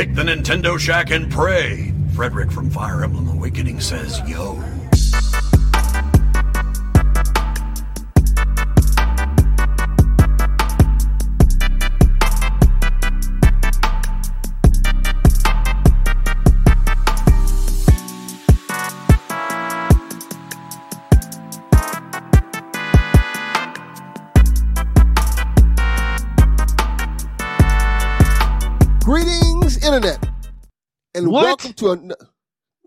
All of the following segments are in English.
Pick the Nintendo Shack and pray. Frederick from Fire Emblem Awakening says, yo. And What? welcome to a.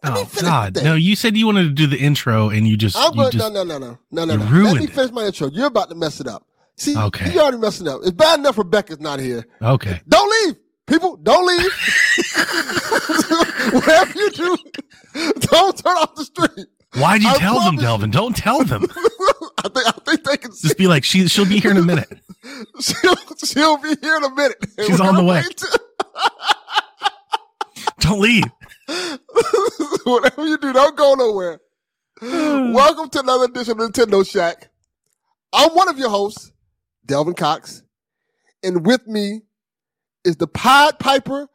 Oh God! No, you said you wanted to do the intro, and you just, I'm you going. just No, no, no, no, no, no, no. Let me it. finish my intro. You're about to mess it up. See, Okay. you already messing up. It's bad enough Rebecca's not here. okay. Don't leave, people. Don't leave. Whatever you do, don't turn off the stream. Why'd you I tell them, promise you. Delvin? Don't tell them. I think I think they can see. Just be like, she, she'll be here in a minute. She'll, she'll be here in a minute. She's on the gonna way. wait Don't leave. Whatever you do, don't go nowhere. Welcome to another edition of Nintendo Shack. I'm one of your hosts, Delvin Cox, and with me is the Pied Piper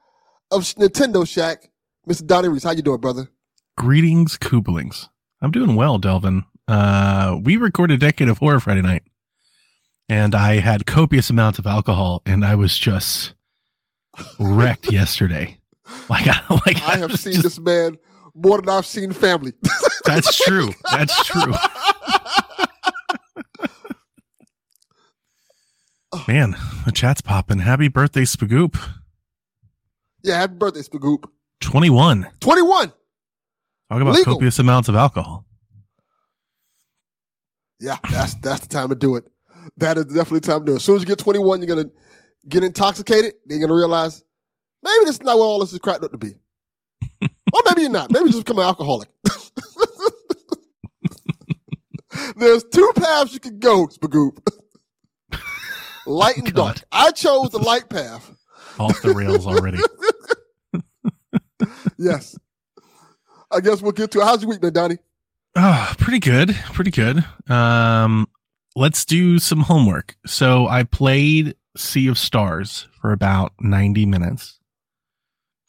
of Nintendo Shack, Mr. Donnie Reese. How you doing, brother? Greetings, Kooblings. I'm doing well, Delvin. Uh, we recorded a Decade of Horror Friday night, and I had copious amounts of alcohol, and I was just wrecked yesterday. Like, I, like I have seen just- this man more than I've seen family. That's true. That's true. Man, the chat's popping. Happy birthday, Spagoop. yeah, happy birthday, Spagoop. 21. 21. Talk about Legal. copious amounts of alcohol. Yeah, that's that's the time to do it. That is definitely the time to do it. As soon as you get 21, you're gonna get intoxicated. Then you're gonna realize maybe this is not what all this is cracked up to be. or maybe you're not. Maybe you just become an alcoholic. There's two paths you can go, Spagoop. light and God. dark. I chose the light path. Off the rails already. Yes. I guess we'll get to it. How's your week been, Donnie? Oh, pretty good. Pretty good. Um, let's do some homework. So I played Sea of Stars for about 90 minutes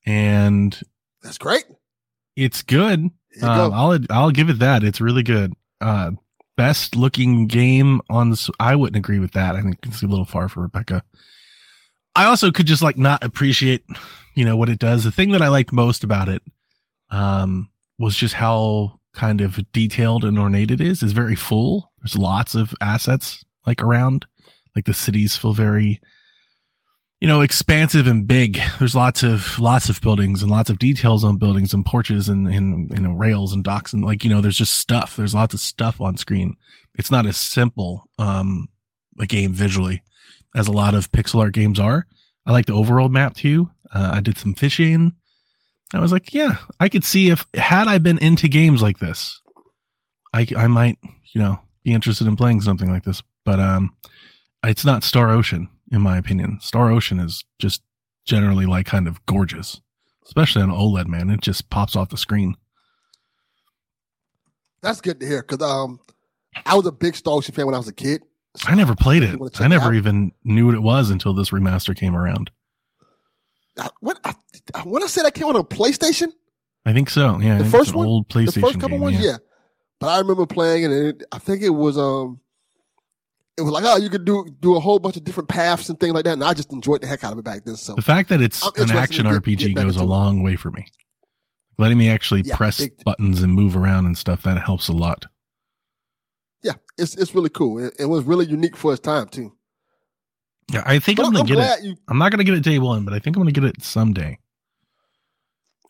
and That's great. it's good. Here Um, go. I'll I'll give it that. It's really good. Uh, best looking game on. The, I wouldn't agree with that. I think it's a little far for Rebecca. I also could just like not appreciate, you know, what it does. The thing that I liked most about it, um, was just how kind of detailed and ornate it is. It's very full. There's lots of assets like around. Like the cities feel very, you know, expansive and big. There's lots of lots of buildings and lots of details on buildings and porches and and you know rails and docks and like you know there's just stuff. There's lots of stuff on screen. It's not as simple um a game visually as a lot of pixel art games are. I like the overworld map too. Uh, I did some fishing. I was like, yeah, I could see if had I been into games like this, I I might you know be interested in playing something like this. But um, it's not Star Ocean in my opinion. Star Ocean is just generally like kind of gorgeous, especially on OLED. Man, it just pops off the screen. That's good to hear because um, I was a big Star Ocean fan when I was a kid. I never played You it. I never out? even knew what it was until this remaster came around. I, what I, I want to say that came on a PlayStation. I think so. Yeah, The first one? old PlayStation the first couple game, ones, yeah. yeah. But I remember playing it, and it, I think it was um, it was like oh, you could do do a whole bunch of different paths and things like that, and I just enjoyed the heck out of it back then. So The fact that it's I'm an action get- RPG get goes a it. long way for me. Letting me actually Yeah, press big- buttons and move around and stuff that helps a lot. yeah, it's it's really cool. It, it was really unique for its time too. Yeah, I think But I'm I'm, gonna I'm get it. you I'm not gonna get it day one, but I think I'm gonna get it someday.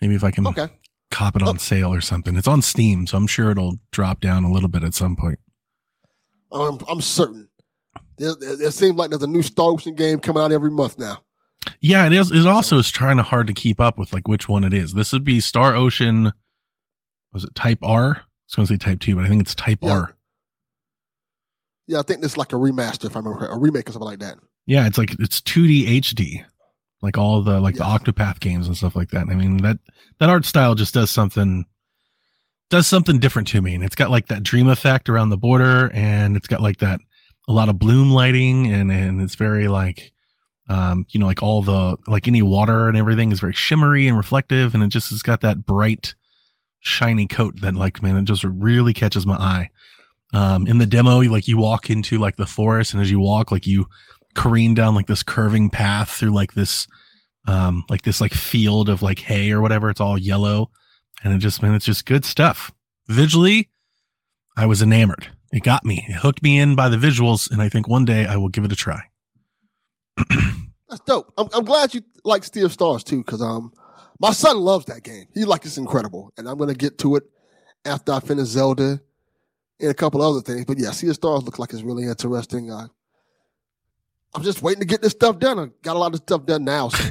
Maybe if I can okay. cop it on Oh. sale or something. It's on Steam, so I'm sure it'll drop down a little bit at some point. I'm I'm certain. It seems like there's a new Star Ocean game coming out every month now. Yeah, it is. It also is trying to hard to keep up with like which one it is. This would be Star Ocean. Was it Type R? I was going to say Type Two, but I think it's Type Yeah. R. Yeah, I think this is like a remaster, if I remember, a remake or something like that. Yeah, it's like it's 2D HD, like all the like Yes. the Octopath games and stuff like that. I mean that that art style just does something does something different to me, and it's got like that dream effect around the border, and it's got like that a lot of bloom lighting, and and it's very like Um, you know, like all the like any water and everything is very shimmery and reflective, and it just has got that bright, shiny coat that like man, it just really catches my eye. Um, in the demo, like you walk into like the forest, and as you walk, like you careen down like this curving path through like this, um, like this like field of like hay or whatever. It's all yellow, and it just man, it's just good stuff. Visually, I was enamored. It got me. It hooked me in by the visuals, and I think one day I will give it a try. That's dope. I'm, I'm glad you like Sea of Stars too, because um, my son loves that game. He like it's incredible, and I'm gonna get to it after I finish Zelda and a couple other things. But yeah, Sea of Stars looks like it's really interesting. Uh, I'm just waiting to get this stuff done. I got a lot of stuff done now, so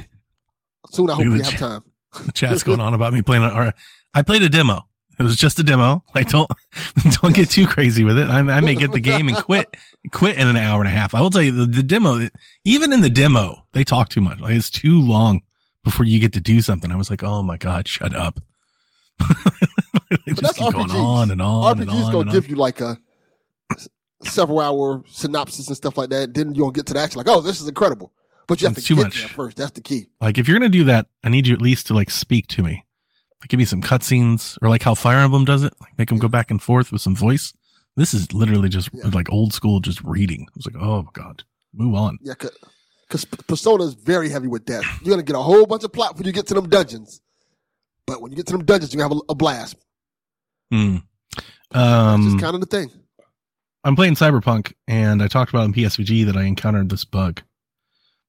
soon I hope we have chat. time. The chat's going on about me playing. Or I played a demo. It was just a demo. Like don't don't get too crazy with it. I, I may get the game and quit quit in an hour and a half. I will tell you the, the demo. Even in the demo, they talk too much. Like it's too long before you get to do something. I was like, oh my god, shut up. they just keep going on and on and RPG's on. gonna and on. give you like a several hour synopsis and stuff like that. Then you're gonna get to the action like, oh, this is incredible. But you have It's to too get much. there first. That's the key. Like if you're gonna do that, I need you at least to like speak to me. Like give me some cutscenes or like how Fire Emblem does it. Like make them go back and forth with some voice. This is literally just Yeah. like old school, just reading. I was like, oh my god, move on. Yeah, because Persona is very heavy with that. You're gonna get a whole bunch of plot when you get to them dungeons. But when you get to them dungeons, you have a, a blast. Hmm. That's Um, just kind of the thing. I'm playing Cyberpunk, and I talked about in PSVG that I encountered this bug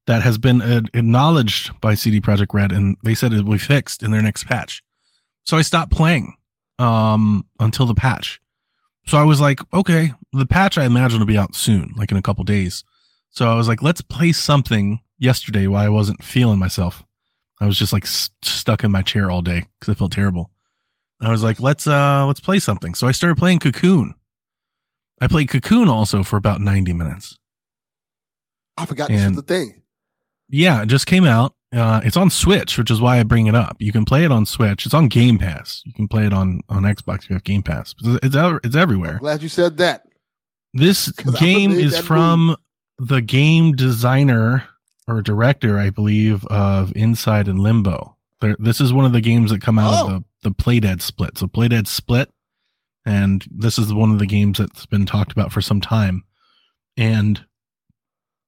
that has been acknowledged by CD Projekt Red, and they said it will be fixed in their next patch. So I stopped playing um, until the patch. So I was like, okay, the patch I imagine will be out soon, like in a couple days. So I was like, let's play something yesterday while I wasn't feeling myself. I was just like s- stuck in my chair all day because I felt terrible. I was like, let's uh let's play something. So I started playing Cocoon. I played Cocoon also for about 90 minutes. I forgot this and- was the thing. Yeah, it just came out. Uh, it's on Switch, which is why I bring it up. You can play it on Switch. It's on Game Pass. You can play it on on Xbox if you have Game Pass. It's it's, it's everywhere. Glad you said that. This game is from the game designer or director, I believe, of Inside and Limbo. There, this is one of the games that come out Oh. of the the Playdead split. So Playdead split, and this is one of the games that's been talked about for some time. And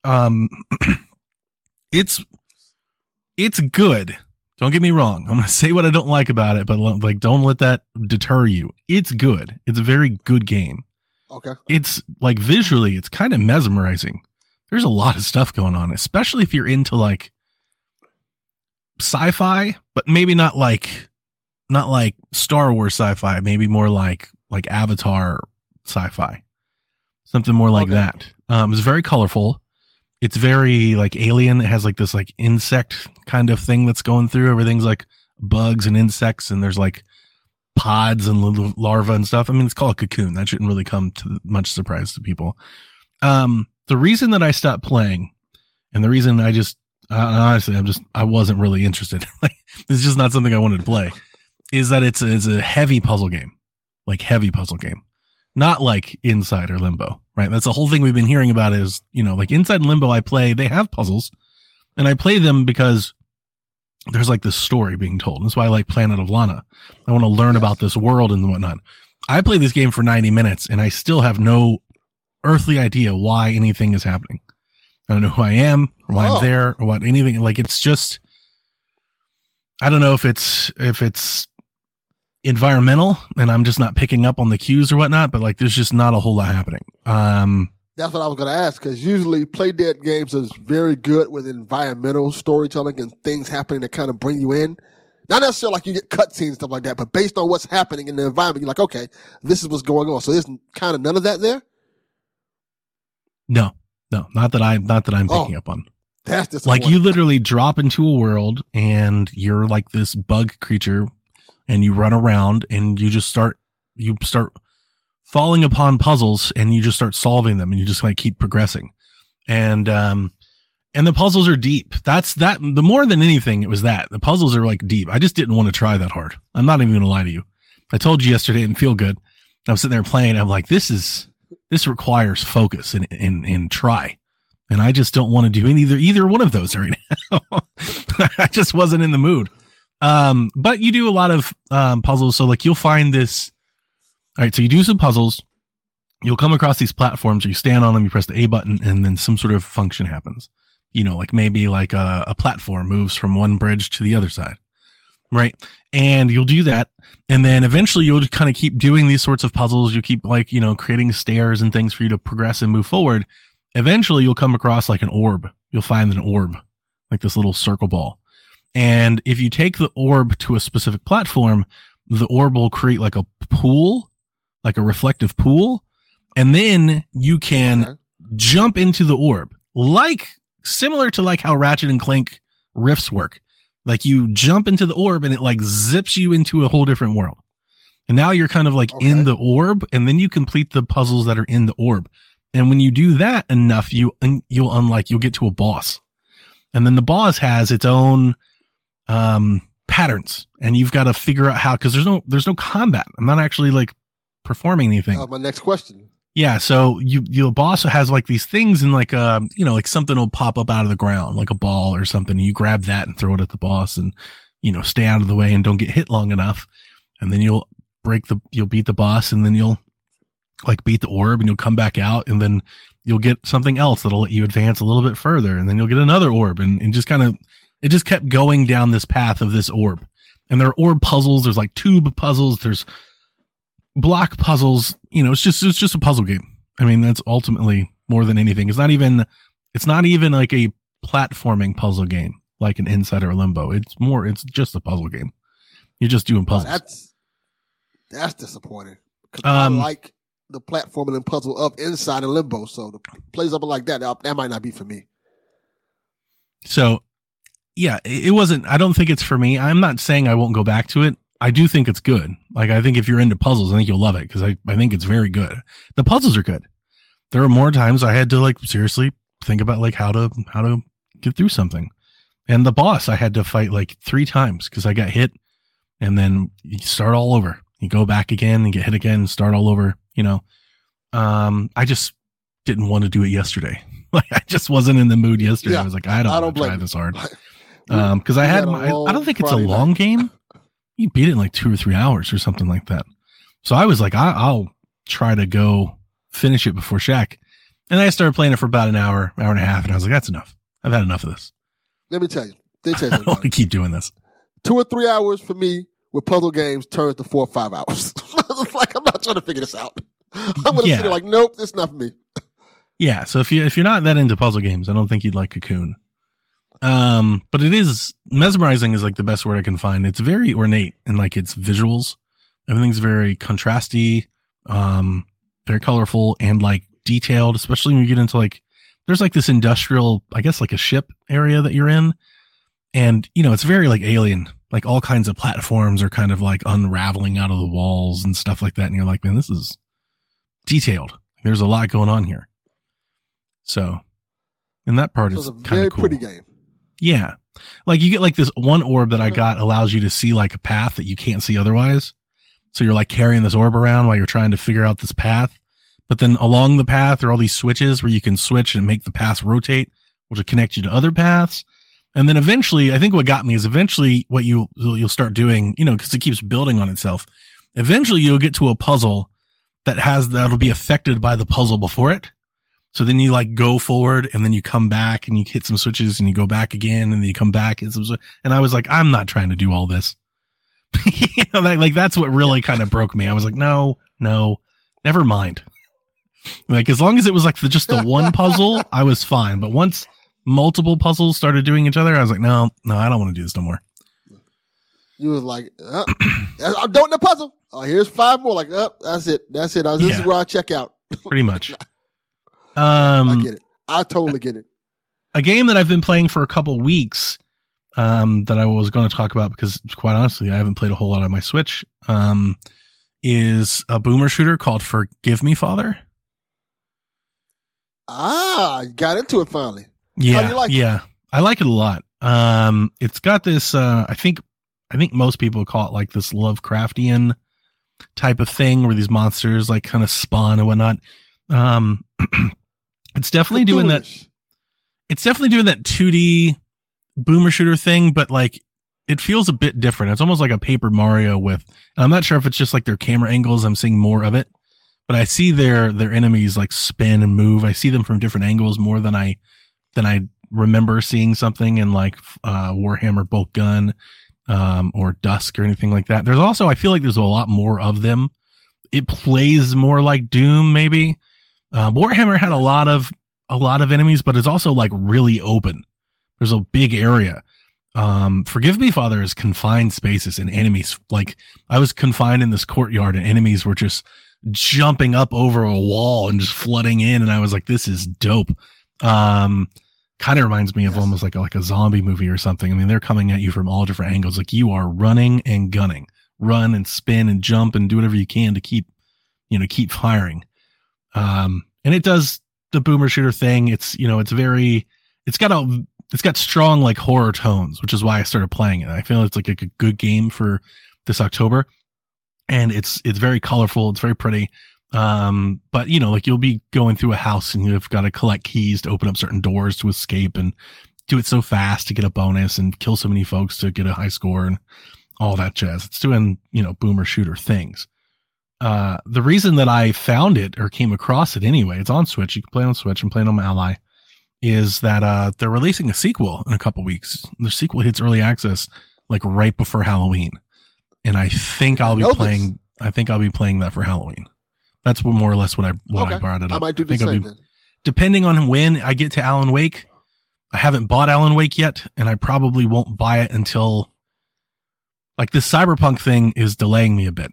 um, it's it's good. Don't get me wrong. I'm gonna say what I don't like about it, but like, don't let that deter you. It's good. It's a very good game Okay. it's like visually it's kind of mesmerizing there's a lot of stuff going on especially if you're into like sci-fi but maybe not like not like star wars sci-fi maybe more like like avatar sci-fi something more like Okay. that um it's very colorful it's very like alien it has like this like insect kind of thing that's going through everything's like bugs and insects and there's like pods and little larvae and stuff. I mean, it's called cocoon. That shouldn't really come to much surprise to people. Um, the reason that I stopped playing and the reason I just, uh, honestly, I'm just, I wasn't really interested. like, it's just not something I wanted to play is that it's, it's a heavy puzzle game, like heavy puzzle game, not like inside or limbo, right? That's the whole thing we've been hearing about is, you know, like inside limbo, I play, they have puzzles and I play them because there's like this story being told. That's why I like Planet of Lana. I want to learn about this world and whatnot. I play this game for 90 minutes and I still have no earthly idea why anything is happening. I don't know who I am or why Oh. I'm there or what anything. Like it's just, I don't know if it's, if it's environmental and I'm just not picking up on the cues or whatnot, but like there's just not a whole lot happening. Um, That's what I was going to ask because usually Playdead games is very good with environmental storytelling and things happening that kind of bring you in. Not necessarily like you get cutscenes and stuff like that, but based on what's happening in the environment, you're like, okay, this is what's going on. So there's kind of none of that there. no, no, not that I, not that I'm Oh. picking up on. That's like you literally drop into a world and you're like this bug creature and you run around and you just start you start falling upon puzzles and you just start solving them and you just like keep progressing. And um and the puzzles are deep. That's that the more than anything it was that. The puzzles are like deep. I just didn't want to try that hard. I'm not even gonna lie to you. I told you yesterday it didn't feel good. I'm sitting there playing. I'm like this is this requires focus and and, and try. And I just don't want to do either either one of those right now. I just wasn't in the mood. Um, but you do a lot of um, puzzles. So like you'll find this. All right, so you do some puzzles. You'll come across these platforms. You stand on them. You press the A button, and then some sort of function happens. You know, like maybe like a, a platform moves from one bridge to the other side, right? And you'll do that, and then eventually you'll kind of keep doing these sorts of puzzles. You keep like you know creating stairs and things for you to progress and move forward. Eventually, you'll come across like an orb. You'll find an orb, like this little circle ball and if you take the orb to a specific platform, the orb will create like a pool, like a reflective pool. And then you can Okay. jump into the orb, like similar to like how Ratchet and Clank rifts work. Like you jump into the orb and it like zips you into a whole different world. And now you're kind of like Okay. in the orb and then you complete the puzzles that are in the orb. And when you do that enough, you, you'll unlike, you'll get to a boss. And then the boss has its own, um, patterns and you've got to figure out how, cause there's no, there's no combat. I'm not actually like performing anything. Uh, my next question. Yeah, so you your boss has like these things and like um you know like something will pop up out of the ground like a ball or something. You grab that and throw it at the boss and you know stay out of the way and don't get hit long enough, and then you'll break the you'll beat the boss and then you'll like beat the orb and you'll come back out and then you'll get something else that'll let you advance a little bit further and then you'll get another orb and, and just kind of it just kept going down this path of this orb. And there are orb puzzles. There's like tube puzzles. There's block puzzles. You know, it's just it's just a puzzle game. I mean, that's ultimately more than anything. It's not even it's not even like a platforming puzzle game like an Inside or Limbo. It's more it's just a puzzle game. You're just doing puzzles. that's that's disappointing. Um, I like the platforming and puzzle of Inside and Limbo. So the plays up like that, that might not be for me. So, yeah, it wasn't. I don't think it's for me. I'm not saying I won't go back to it. I do think it's good. Like, I think if you're into puzzles, I think you'll love it because I, I think it's very good. The puzzles are good. There are more times I had to like seriously think about like how to how to get through something. And the boss I had to fight like three times because I got hit, and then you start all over. You go back again and get hit again and start all over. You know, um, I just didn't want to do it yesterday. Like I just wasn't in the mood yesterday. Yeah, I was like, I don't, I don't to try this hard. Um, because I had, had my, I don't think it's a long night. game. You beat it in like two or three hours or something like that. So I was like, I, I'll try to go finish it before Shack. And I started playing it for about an hour, hour and a half, and I was like, that's enough. I've had enough of this. Let me tell you. They tell you I don't want to keep doing this. Two or three hours for me with puzzle games turns to four or five hours. Like I'm not trying to figure this out. I'm gonna Yeah. sit there like, nope, this is not for me. Yeah. So if you if you're not that into puzzle games, I don't think you'd like Cocoon. Um, but it is mesmerizing is like the best word I can find. It's very ornate and like its visuals. Everything's very contrasty, um, very colorful and like detailed, especially when you get into like there's like this industrial, I guess like a ship area that you're in. And you know, it's very like alien. Like all kinds of platforms are kind of like unraveling out of the walls and stuff like that. And you're like, man, this is detailed. There's a lot going on here. So, and that part So is kind very of cool. pretty game. Yeah. Like you get like this one orb that I uh-huh. got allows you to see like a path that you can't see otherwise. So you're like carrying this orb around while you're trying to figure out this path. But then along the path, there are all these switches where you can switch and make the path rotate, which will connect you to other paths. And then eventually, I think what got me is eventually what you, you'll start doing, you know, cause it keeps building on itself. Eventually you'll get to a puzzle that has, that'll be affected by the puzzle before it. So then you like go forward and then you come back and you hit some switches and you go back again and then you come back and some, swi- and I was like, I'm not trying to do all this. you know, like, like that's what really kind of broke me. I was like, no, no, never mind. Like as long as it was like the, just the one puzzle, I was fine. But once multiple puzzles started doing each other, I was like, no, no, I don't want to do this no more. You was like, uh, I'm doing the puzzle. Oh, here's five more. Like, uh, that's it. That's it. This is where I check out. Pretty much. I Um, get it. I totally get it. a game that I've been playing for a couple weeks um, that I was going to talk about because, quite honestly, I haven't played a whole lot on my Switch. Um, is a boomer shooter called Forgive Me, Father. Ah, got into it finally. Yeah, you like it? yeah, I like it a lot. Um, it's got this. Uh, I think, I think most people call it like this Lovecraftian type of thing where these monsters like kind of spawn and whatnot. Um, it's definitely doing that. It's definitely doing that 2D boomer shooter thing, but like it feels a bit different. It's almost like a Paper Mario with. I'm not sure if it's just like their camera angles. I'm seeing more of it, but I see their their enemies like spin and move. I see them from different angles more than I than I remember seeing something in like uh, Warhammer Boltgun um, or Dusk or anything like that. There's also I feel like there's a lot more of them. It plays more like Doom, maybe. Uh, Warhammer had a lot of a lot of enemies, but it's also like really open. There's a big area. Um, Forgive Me, Father is confined spaces and enemies. Like I was confined in this courtyard and enemies were just jumping up over a wall and just flooding in. And I was like, this is dope. Um, kind of reminds me of Yes. almost like a, like a zombie movie or something. I mean, they're coming at you from all different angles. Like you are running and gunning, run and spin and jump and do whatever you can to keep, you know, keep firing. Um, and it does the boomer shooter thing. It's, you know, it's very, it's got a, it's got strong like horror tones, which is why I started playing it. I feel it's like a good game for this October and it's, it's very colorful. It's very pretty. Um, but you know, like you'll be going through a house and you've got to collect keys to open up certain doors to escape and do it so fast to get a bonus and kill so many folks to get a high score and all that jazz. It's doing, you know, boomer shooter things. Uh, the reason that I found it or came across it anyway, it's on Switch. You can play on Switch and play it on my Ally. Is that uh they're releasing a sequel in a couple weeks. The sequel hits early access like right before Halloween, and I think I'll be playing. I think I'll be playing that for Halloween. That's what, more or less what I what I brought it up. I might do the think I'll same be- depending on when I get to Alan Wake, I haven't bought Alan Wake yet, and I probably won't buy it until like this cyberpunk thing is delaying me a bit.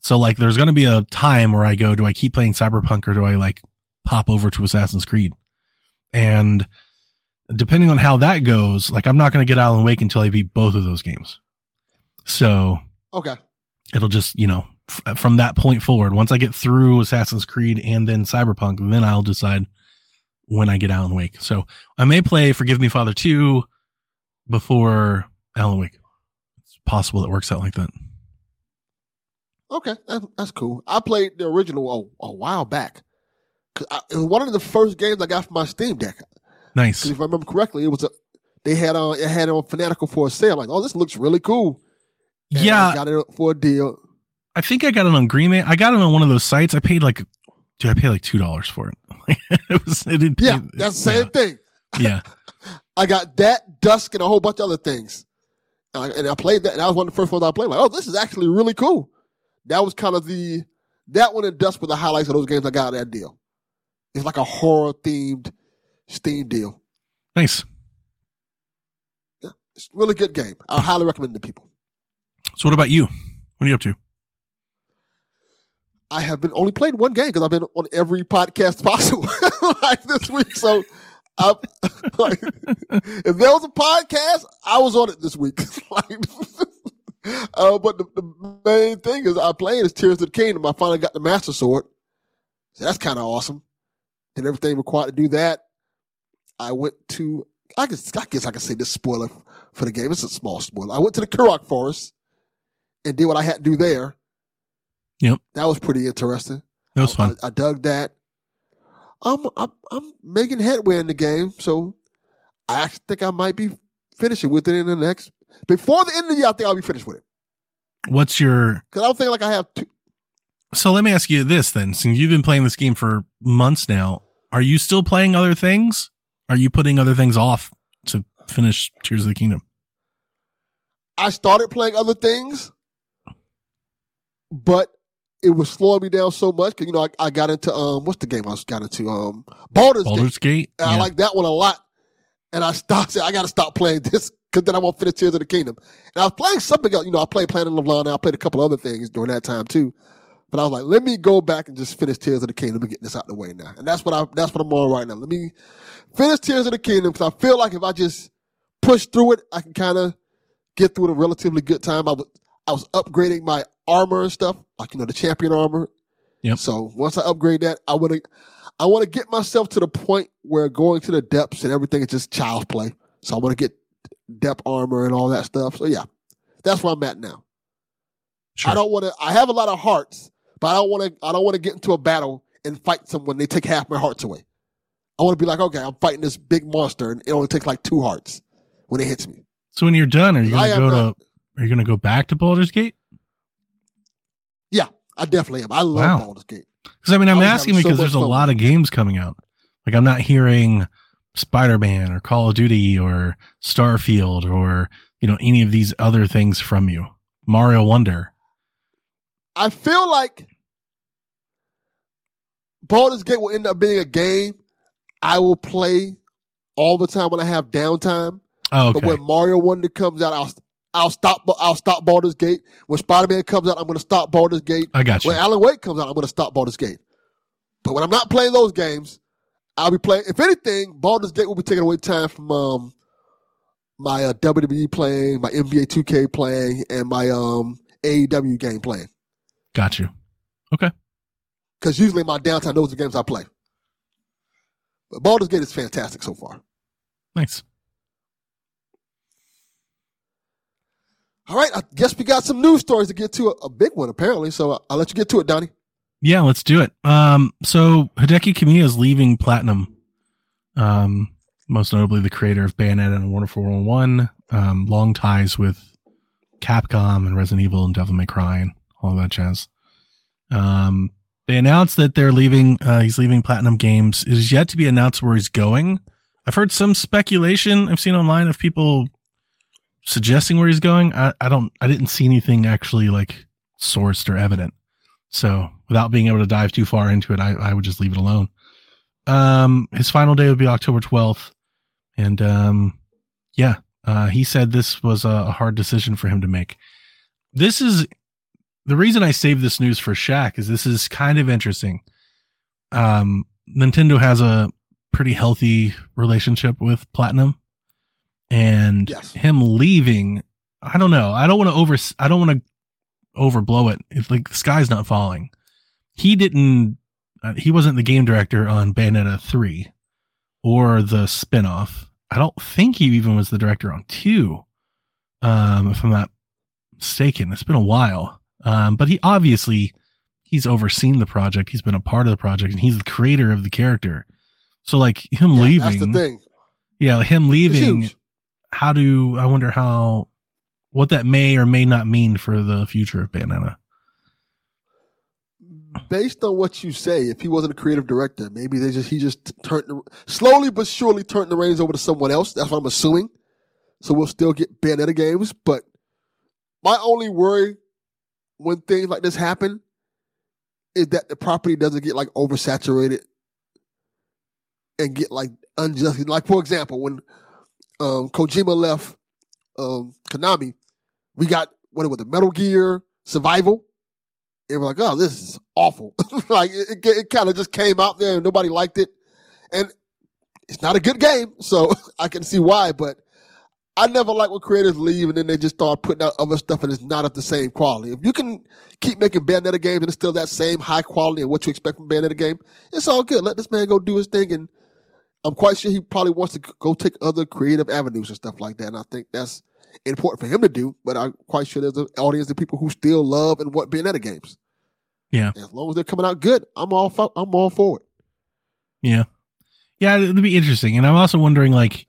So like there's gonna be a time where I go, do I keep playing cyberpunk or do I like pop over to Assassin's Creed? And depending on how that goes, like I'm not gonna get Alan Wake until I beat both of those games. So Okay. it'll just you know f- uh, from that point forward once i get through assassin's creed and then cyberpunk then i'll decide when i get alan wake so i may play forgive me father 2 before alan wake it's possible it works out like that Okay, that, that's cool. I played the original a, a while back. I, it was one of the first games I got for my Steam Deck. nice if I remember correctly, it was a they had on it had it on Fanatical for a sale. Like, oh, this looks really cool. And I yeah got it for a deal. i think i got it on green Man. i got it on one of those sites i paid like dude i paid like two dollars for it it was it didn't Yeah, that's the same thing. yeah I got that Dusk and a whole bunch of other things, and I, and I played that. And that was one of the first ones I played. Like, oh, this is actually really cool. That was kind of the that one and Dusk were the highlights of those games I got out of that deal. It's like a horror themed Steam deal. nice Yeah, It's a really good game. I highly recommend it to people. so what about you what are you up to I have been only played one game because I've been on every podcast possible like this week. So, I, like, if there was a podcast, I was on it this week. like, uh, but the, the main thing is I played is Tears of the Kingdom. I finally got the Master Sword, so that's kind of awesome. And everything required to do that. I went to. I guess I guess I can say this spoiler for the game. It's a small spoiler. I went to the Korok Forest and did what I had to do there. Yep. That was pretty interesting. that was I- fun I, I dug that. I'm, I'm I'm making headway in the game, so I actually think I might be finishing with it in the next before the end of the year. I think I'll be finished with it what's your because I don't think like I have. Two, So let me ask you this then. Since you've been playing this game for months now, are you still playing other things? Are you putting other things off to finish Tears of the Kingdom? I started playing other things, but it was slowing me down so much because you know I, I got into um what's the game I was got into um Baldur's Gate. Baldur's Gate? And I like that one a lot. And I stopped. I got to stop playing this because then I won't finish Tears of the Kingdom. And I was playing something else. You know, I played Planet of Lana. I played a couple other things during that time too. But I was like, let me go back and just finish Tears of the Kingdom and get this out the way now. And that's what I that's what I'm on right now. Let me finish Tears of the Kingdom because I feel like if I just push through it, I can kind of get through it a relatively good time. I was I was upgrading my armor and stuff, like you know the champion armor. Yep. So once I upgrade that, I want to I want to get myself to the point where going to the depths and everything is just child's play. So I want to get depth armor and all that stuff. So yeah, that's where I'm at now. Sure. I don't want to. I have a lot of hearts, but I don't want to. I don't want to get into a battle and fight someone. They take half my hearts away. I want to be like, okay, I'm fighting this big monster, and it only takes like two hearts when it hits me. So when you're done, are you gonna go not- to? Are you gonna go back to Baldur's Gate? Yeah, I definitely am. I love Wow. Baldur's Gate. Because I mean, I I'm was asking having so because there's a lot of games coming out. Like I'm not hearing Spider-Man or Call of Duty or Starfield or you know any of these other things from you. Mario Wonder. I feel like Baldur's Gate will end up being a game I will play all the time when I have downtime. Oh, But when Mario Wonder comes out, I'll I'll stop I'll stop Baldur's Gate. When Spider Man comes out, I'm going to stop Baldur's Gate. I got you. When Alan Wake comes out, I'm going to stop Baldur's Gate. But when I'm not playing those games, I'll be playing. If anything, Baldur's Gate will be taking away time from um my uh, WWE playing, my NBA 2K playing, and my um AEW game playing. Got you. Okay. Because usually my downtime, those are the games I play. But Baldur's Gate is fantastic so far. Nice. All right, I guess we got some news stories to get to. A, a big one, apparently. So I'll, I'll let you get to it, Donnie. Yeah, let's do it. Um, so Hideki Kamiya is leaving Platinum. Um, most notably the creator of Bayonetta and Wonderful 101. Um, long ties with Capcom and Resident Evil and Devil May Cry and all that jazz. Um, they announced that they're leaving. Uh, he's leaving Platinum Games. It is yet to be announced where he's going. I've heard some speculation I've seen online of people suggesting where he's going. I, I don't. I didn't see anything actually like sourced or evident. So without being able to dive too far into it, I, I would just leave it alone. Um, his final day would be October 12th. And, um, yeah, uh, he said this was a, a hard decision for him to make. This is the reason I saved this news for Shack is this is kind of interesting. Um, Nintendo has a pretty healthy relationship with Platinum and Yes. him leaving. I don't know. I don't want to over, I don't want to overblow it. It's like the sky's not falling. He didn't. Uh, he wasn't the game director on Bayonetta three or the spinoff. I don't think he even was the director on two. Um, if I'm not mistaken, it's been a while. Um, but he obviously he's overseen the project. He's been a part of the project, and he's the creator of the character. So like him Yeah, leaving, That's the thing. yeah, him leaving how do I wonder how what that may or may not mean for the future of Bayonetta. Based on what you say, if he wasn't a creative director, maybe they just he just turned slowly but surely turned the reins over to someone else. That's what I'm assuming. So we'll still get Bayonetta games, but my only worry when things like this happen is that the property doesn't get like oversaturated and get like unjustly. Like for example, when um, Kojima left um, Konami, we got what it was, the Metal Gear Survival. And we're like, oh, this is awful. like it, it, it kind of just came out there and nobody liked it. And it's not a good game, so I can see why. But I never like when creators leave and then they just start putting out other stuff and it's not of the same quality. If you can keep making Bayonetta games and it's still that same high quality and what you expect from Bayonetta game, it's all good. Let this man go do his thing. And I'm quite sure he probably wants to go take other creative avenues and stuff like that. And I think that's important for him to do. But I'm quite sure there's an audience of people who still love and want Bayonetta games. Yeah. As long as they're coming out good, I'm all for, I'm all for it. Yeah. Yeah, it'd be interesting. And I'm also wondering like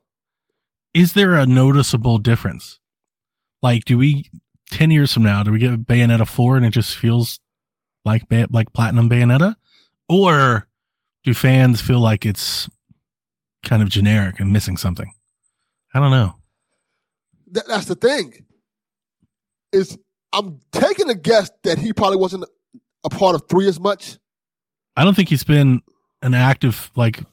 is there a noticeable difference? Like do we 10 years from now do we get Bayonetta 4 and it just feels like like Platinum Bayonetta or do fans feel like it's kind of generic and missing something? I don't know. That, that's the thing. Is I'm taking a guess that he probably wasn't a part of three as much. I don't think he's been an active like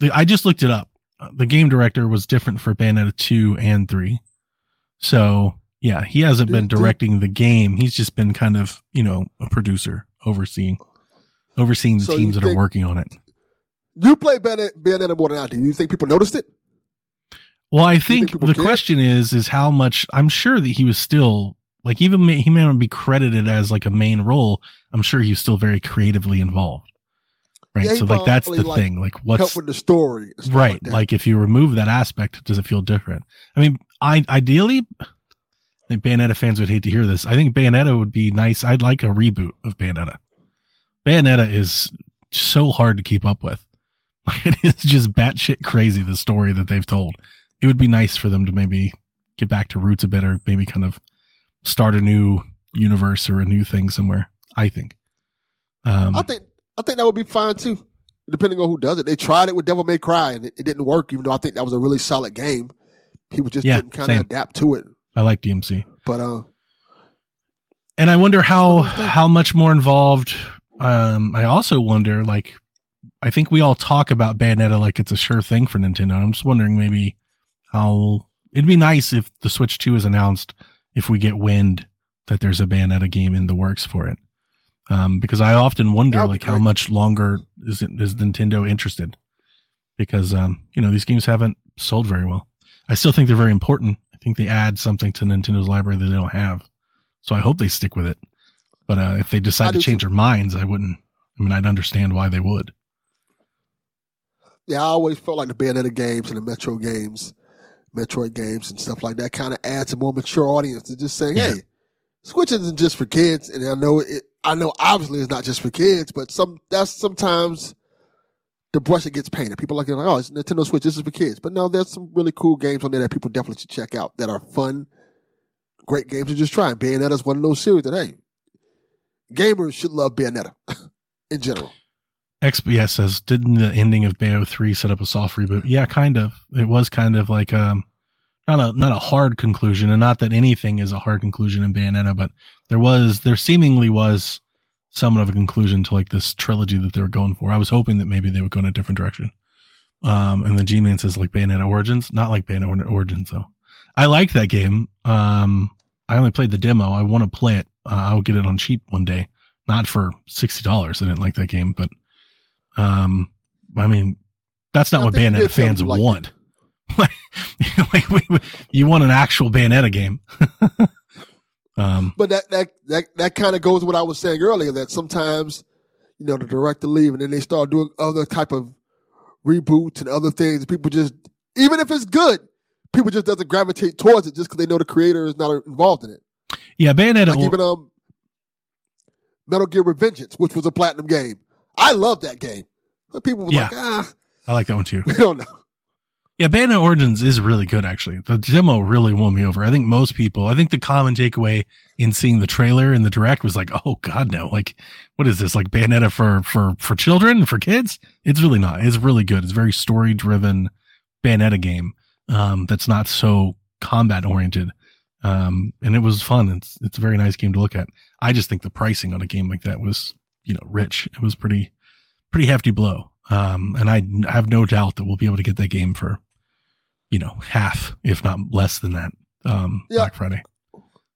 the, I just looked it up. The game director was different for Bayonetta 2 and 3. So, yeah, he hasn't been directing the game. He's just been kind of, you know, a producer overseeing overseeing the So teams that are working on it. You play Bayonetta, Bayonetta more than I do. You think people noticed it? Well, I think think the care? question is is how much I'm sure that he was still like even may, he may not be credited as like a main role. I'm sure he was still very creatively involved. Right? Yeah, so like that's the like, thing. Like Help what's with the story. right Like, like if you remove that aspect does it feel different i mean i ideally i think bayonetta fans would hate to hear this i think bayonetta would be nice i'd like a reboot of bayonetta bayonetta is so hard to keep up with It is just batshit crazy the story that they've told. It would be nice for them to maybe get back to roots a bit, or maybe kind of start a new universe or a new thing somewhere. I think. Um, I think I think that would be fine too, depending on who does it. They tried it with Devil May Cry and it, it didn't work, even though I think that was a really solid game. People just Yeah, didn't kind of adapt to it. I like DMC. But uh, and I wonder how What do you think? how much more involved. Um, I also wonder, like, I think we all talk about Bayonetta like it's a sure thing for Nintendo. I'm just wondering maybe how it'd be nice if the Switch Two is announced if we get wind that there's a Bayonetta game in the works for it. Um, because I often wonder That would like how much longer is it is Nintendo interested? Because um, you know, these games haven't sold very well. I still think they're very important. I think they add something to Nintendo's library that they don't have. So I hope they stick with it. But uh, if they decide to change too. their minds, I wouldn't. I mean, I'd understand why they would. yeah, I always felt like the Bayonetta games and the Metro games, Metroid games and stuff like that kind of adds a more mature audience to just saying, Yeah. hey, Switch isn't just for kids. And I know it, I know obviously it's not just for kids, but some, that's sometimes the brush that gets painted. People are like, oh, it's Nintendo Switch. This is for kids. But no, there's some really cool games on there that people definitely should check out that are fun, great games to just try. And Bayonetta's one of those series that, hey, gamers should love Bayonetta in general. XBS says, didn't the ending of Bayo 3 set up a soft reboot? Yeah, kind of. It was kind of like um not a not a hard conclusion, and not that anything is a hard conclusion in Bayonetta, but there was there seemingly was somewhat of a conclusion to like this trilogy that they were going for. I was hoping that maybe they would go in a different direction. Um, and then G Man says like Bayonetta Origins, not like Bayonetta Origins though. I like that game. Um, I only played the demo. I want to play it. Uh, I'll get it on cheap one day, not for sixty dollars. I didn't like that game, but um, I mean, that's not what Bayonetta did tell me fans you liked want. like we, we- you want an actual Bayonetta game. um, But that that that that kind of goes with what I was saying earlier. That sometimes, you know, the director leave and then they start doing other type of reboots and other things. People just, even if it's good, people just doesn't gravitate towards it just because they know the creator is not involved in it. yeah, Bayonetta. Like even um, Metal Gear Revengeance, which was a platinum game. I love that game. But people were Yeah. like, ah, I like that one too. we don't know. Yeah, Bayonetta Origins is really good, actually. The demo really won me over. I think most people, I think the common takeaway in seeing the trailer and the direct was like, oh God, no. Like, what is this? Like Bayonetta for, for, for children, for kids? It's really not. It's really good. It's a very story driven Bayonetta game. Um, that's not so combat oriented. Um, and it was fun. It's, it's a very nice game to look at. I just think the pricing on a game like that was, you know, rich. It was pretty, pretty hefty blow. Um, and I have no doubt that we'll be able to get that game for, you know, half, if not less than that, um, Yeah. Black Friday.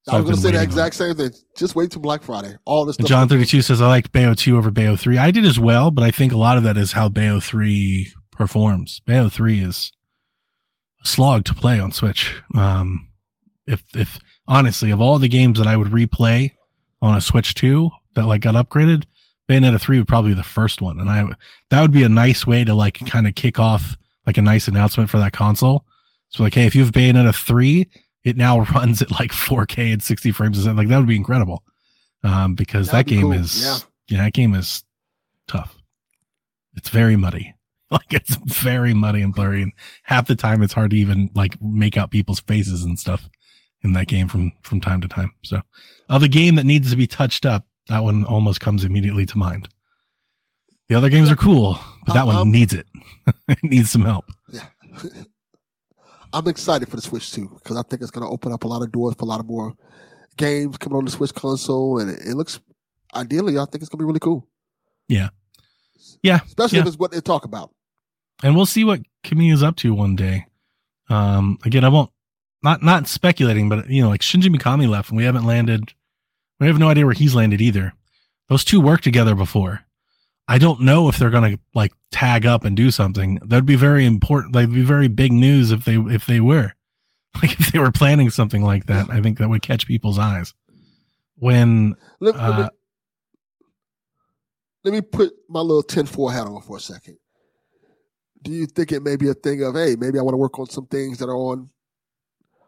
So I was going to say the exact same thing. Just wait till Black Friday. All this. John 32 says, I liked Bayo 2 over Bayo 3. I did as well, but I think a lot of that is how Bayo 3 performs. Bayo 3 is a slog to play on Switch. Um, if, if honestly, of all the games that I would replay on a Switch 2 that like got upgraded, Bayonetta 3 would probably be the first one. And I, that would be a nice way to like kind of kick off like a nice announcement for that console. So like, hey, if you have Bayonetta 3, it now runs at like 4K and 60 frames a second. Like that would be incredible. Um, because That'd that be game cool. is, Yeah. yeah, that game is tough. It's very muddy. Like it's very muddy and blurry, and half the time it's hard to even like make out people's faces and stuff in that game from from time to time. So, of a game that needs to be touched up, that one almost comes immediately to mind. The other games are cool, but that Um, one needs it. it needs some help. Yeah. I'm excited for the Switch 2 because I think it's going to open up a lot of doors for a lot of more games coming on the Switch console, and it, it looks ideally, I think it's going to be really cool. Yeah. Yeah, especially yeah. if it's what they talk about. and we'll see what Kamiya's up to one day. Um, again, I won't not not speculating, but you know, like Shinji Mikami left, and we haven't landed. We have no idea where he's landed either. Those two worked together before. I don't know if they're gonna like tag up and do something. That'd be very important. That'd be very big news if they if they were like if they were planning something like that. I think that would catch people's eyes. When Let, let me, Uh, let me put my little tinfoil hat on for a second. Do you think it may be a thing of, hey, maybe I want to work on some things that are on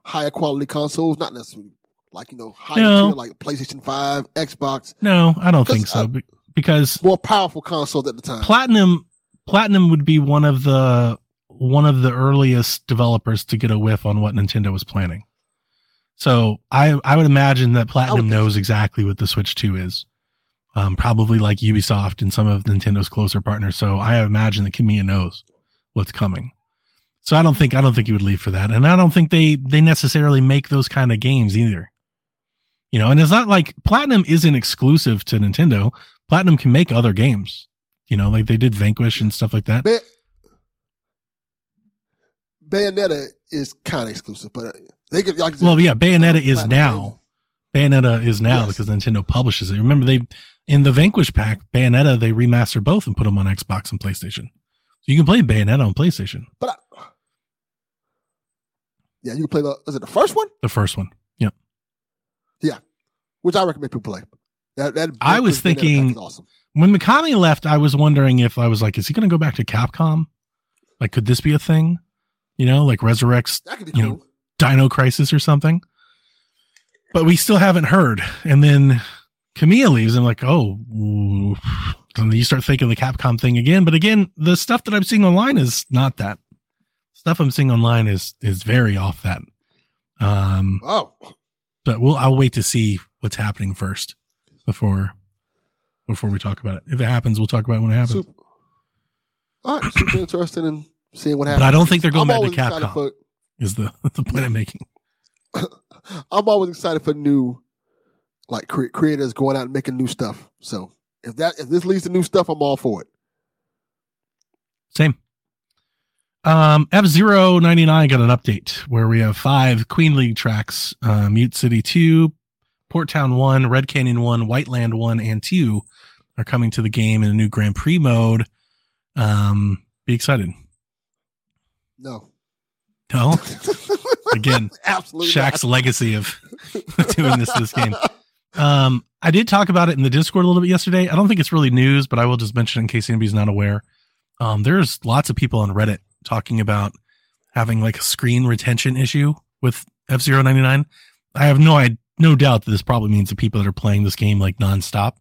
higher quality consoles, not necessarily like you know higher No. tier, like PlayStation Five, Xbox, no, I don't think so uh, be- because more powerful consoles at the time. platinum Platinum would be one of the one of the earliest developers to get a whiff on what Nintendo was planning. So I I would imagine that Platinum knows exactly what the Switch 2 is. Um, probably like Ubisoft and some of Nintendo's closer partners. So I imagine that Kamiya knows what's coming. So I don't think I don't think he would leave for that, and I don't think they they necessarily make those kind of games either. You know, and it's not like Platinum isn't exclusive to Nintendo. Platinum can make other games. You know, like they did Vanquish and stuff like that. Bay- Bayonetta is kind of exclusive, but they could. Like, well, yeah, Bayonetta is now. Bayonetta is now yes. because Nintendo publishes it. Remember, they in the Vanquish pack, Bayonetta they remastered both and put them on Xbox and PlayStation. So you can play Bayonetta on PlayStation. But I, yeah, you can play the. Was it the first one? The first one. Yeah, which I recommend people play. That, that I was thinking awesome. when Mikami left, I was wondering if I was like, is he going to go back to Capcom? Like, could this be a thing? You know, like resurrects, you know, Dino Crisis or something. But we still haven't heard. And then Kamiya leaves. I'm like, oh, and you start thinking the Capcom thing again. But again, the stuff that I'm seeing online is not that. Stuff I'm seeing online is is very off that. Um, oh, but we'll I'll wait to see what's happening first before before we talk about it. If it happens, we'll talk about it when it happens. Super, all right, super interested in seeing what happens. But I don't think they're going I'm back to Capcom. For, is the the point I'm making? I'm always excited for new like cre- creators going out and making new stuff. So if that if this leads to new stuff, I'm all for it. Same. Um, F Zero ninety nine got an update where we have five Queen League tracks: uh, Mute City two, Port Town one, Red Canyon one, Whiteland one, and two are coming to the game in a new Grand Prix mode. Um, be excited. No. No. Again, absolutely. Shack's not. legacy of doing this this game. Um, I did talk about it in the Discord a little bit yesterday. I don't think it's really news, but I will just mention in case anybody's not aware. Um, there's lots of people on Reddit talking about having like a screen retention issue with F Zero ninety nine. I have no I no doubt that this probably means the people that are playing this game like nonstop,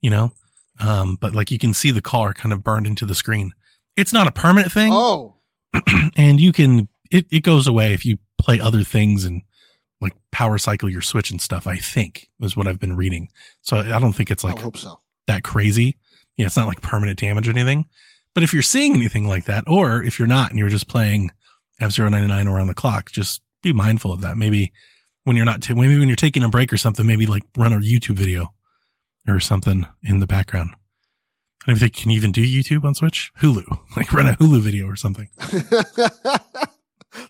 you know. Um, but like you can see the car kind of burned into the screen. It's not a permanent thing. Oh, and you can it it goes away if you play other things and like power cycle your switch and stuff. I think is what I've been reading. So I don't think it's like so. that crazy. Yeah, it's not like permanent damage or anything. But if you're seeing anything like that, or if you're not and you're just playing F 099 around the clock, just be mindful of that. Maybe when you're not, t- maybe when you're taking a break or something, maybe like run a YouTube video or something in the background. I don't think can you even do YouTube on Switch. Hulu, like run a Hulu video or something.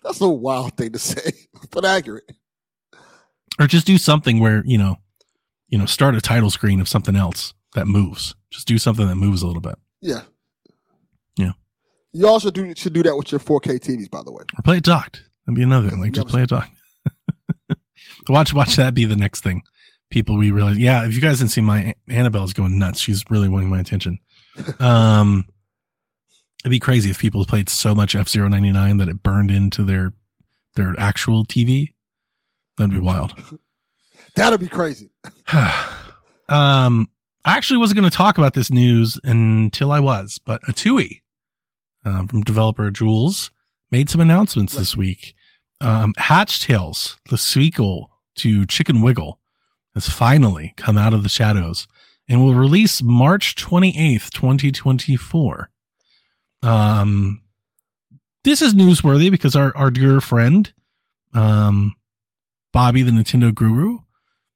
That's a wild thing to say, but accurate or just do something where you know you know start a title screen of something else that moves just do something that moves a little bit yeah yeah. You also do should do that with your 4k tvs by the way. Or play it docked. That'd be another thing. Like just play it docked. Watch watch that be the next thing. People we realize yeah if you guys didn't see my annabelle's going nuts. She's really wanting my attention. Um it'd be crazy if people played so much f-099 that it burned into their their actual tv That'd be wild. That'd be crazy. um, I actually wasn't going to talk about this news until I was, but Atooi, um, from developer Jools, made some announcements right. this week. Um, Hatch Tales, the sequel to Chicken Wiggle, has finally come out of the shadows and will release March 28th, 2024. Um, this is newsworthy because our, our dear friend, um, Bobby, the Nintendo guru,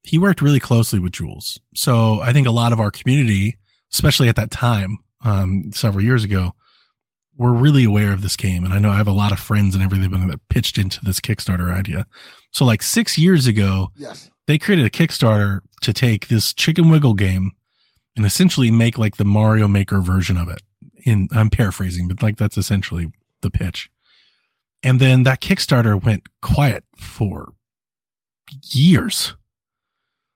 he worked really closely with Jools. So I think a lot of our community, especially at that time, um, several years ago, were really aware of this game. And I know I have a lot of friends and everything that pitched into this Kickstarter idea. So like six years ago, yes. they created a Kickstarter to take this chicken wiggle game and essentially make like the Mario Maker version of it. In I'm paraphrasing, but like that's essentially the pitch. And then that Kickstarter went quiet for years.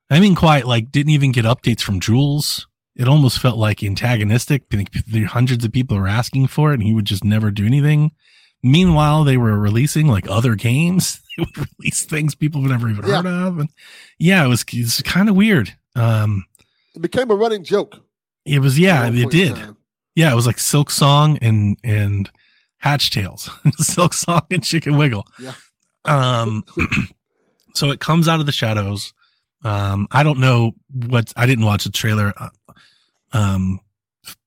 I mean, quiet, like didn't even get updates from Jools. It almost felt like antagonistic. The hundreds of people were asking for it, and he would just never do anything. Meanwhile, they were releasing like other games. They would release things people have never even yeah. heard of, and yeah, it was it's kind of weird. Um, it became a running joke. It was yeah, it did. Yeah, it was like Silksong and and Hatch Tales, Silksong and Chicken Wiggle. Yeah. Um, so it comes out of the shadows. Um, I don't know what I didn't watch the trailer. Um,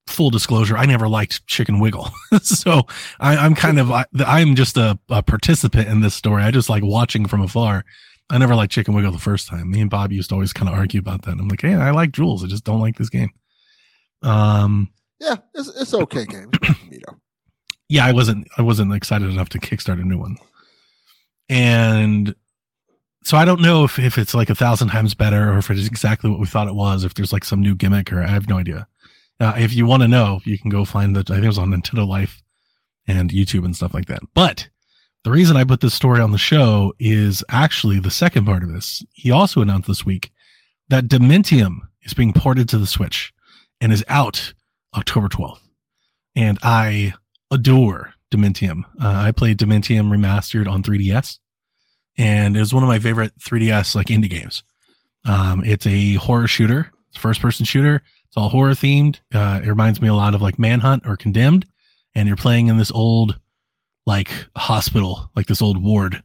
full disclosure, I never liked Chicken Wiggle, so I, I'm kind of I, I'm just a, a participant in this story. I just like watching from afar. I never liked Chicken Wiggle the first time. Me and Bob used to always kind of argue about that. I'm like, hey, I like Jools. I just don't like this game. Um, Yeah, it's it's okay game. It's not for me, though. yeah, I wasn't I wasn't excited enough to kickstart a new one. And so I don't know if, if it's like a thousand times better or if it is exactly what we thought it was, if there's like some new gimmick or I have no idea. Uh, if you want to know, you can go find the, I think it was on Nintendo Life and YouTube and stuff like that. But the reason I put this story on the show is actually the second part of this. He also announced this week that Dementium is being ported to the Switch and is out October 12th. And I adore Dementium. Uh, I played Dementium remastered on 3DS, and it was one of my favorite 3DS like indie games. Um, it's a horror shooter, it's first person shooter. It's all horror themed. Uh, it reminds me a lot of like Manhunt or Condemned, and you're playing in this old like hospital, like this old ward,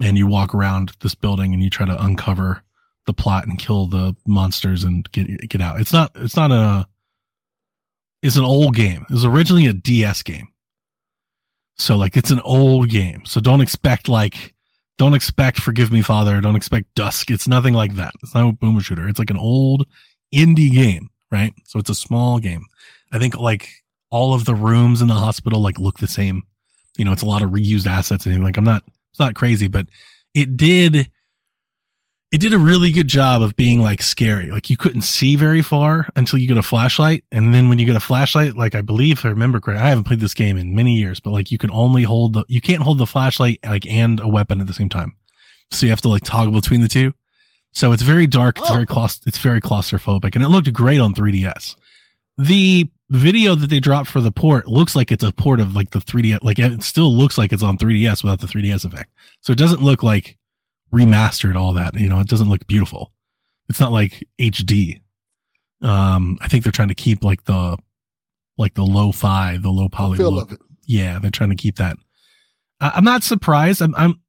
and you walk around this building and you try to uncover the plot and kill the monsters and get get out. It's not it's not a it's an old game. It was originally a DS game. So like it's an old game. So don't expect like don't expect Forgive Me Father, don't expect Dusk. It's nothing like that. It's not a boomer shooter. It's like an old indie game, right? So it's a small game. I think like all of the rooms in the hospital like look the same. You know, it's a lot of reused assets and like I'm not it's not crazy, but it did it did a really good job of being like scary. Like you couldn't see very far until you get a flashlight. And then when you get a flashlight, like I believe if I remember correctly, I haven't played this game in many years, but like you can only hold the, you can't hold the flashlight like and a weapon at the same time. So you have to like toggle between the two. So it's very dark. It's Oh. very claust- it's very claustrophobic and it looked great on 3DS. The video that they dropped for the port looks like it's a port of like the 3DS, like it still looks like it's on 3DS without the 3DS effect. So it doesn't look like remastered all that. You know, it doesn't look beautiful. It's not like HD. Um, I think they're trying to keep like the like the low fi, the low poly look. Yeah, they're trying to keep that. I, I'm not surprised. I'm, I'm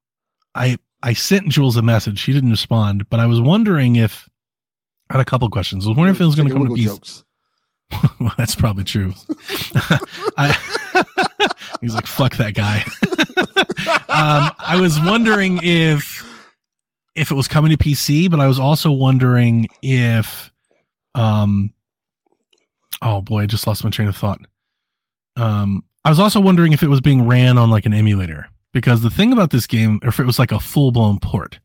I I sent Jools a message. She didn't respond, but I was wondering if I had a couple questions. I was wondering if it was going to come to PC. well, that's probably true. I, he's like, fuck that guy. um, I was wondering if if it was coming to PC, but I was also wondering if um oh boy, I just lost my train of thought. Um I was also wondering if it was being ran on like an emulator. Because the thing about this game, or if it was like a full blown port.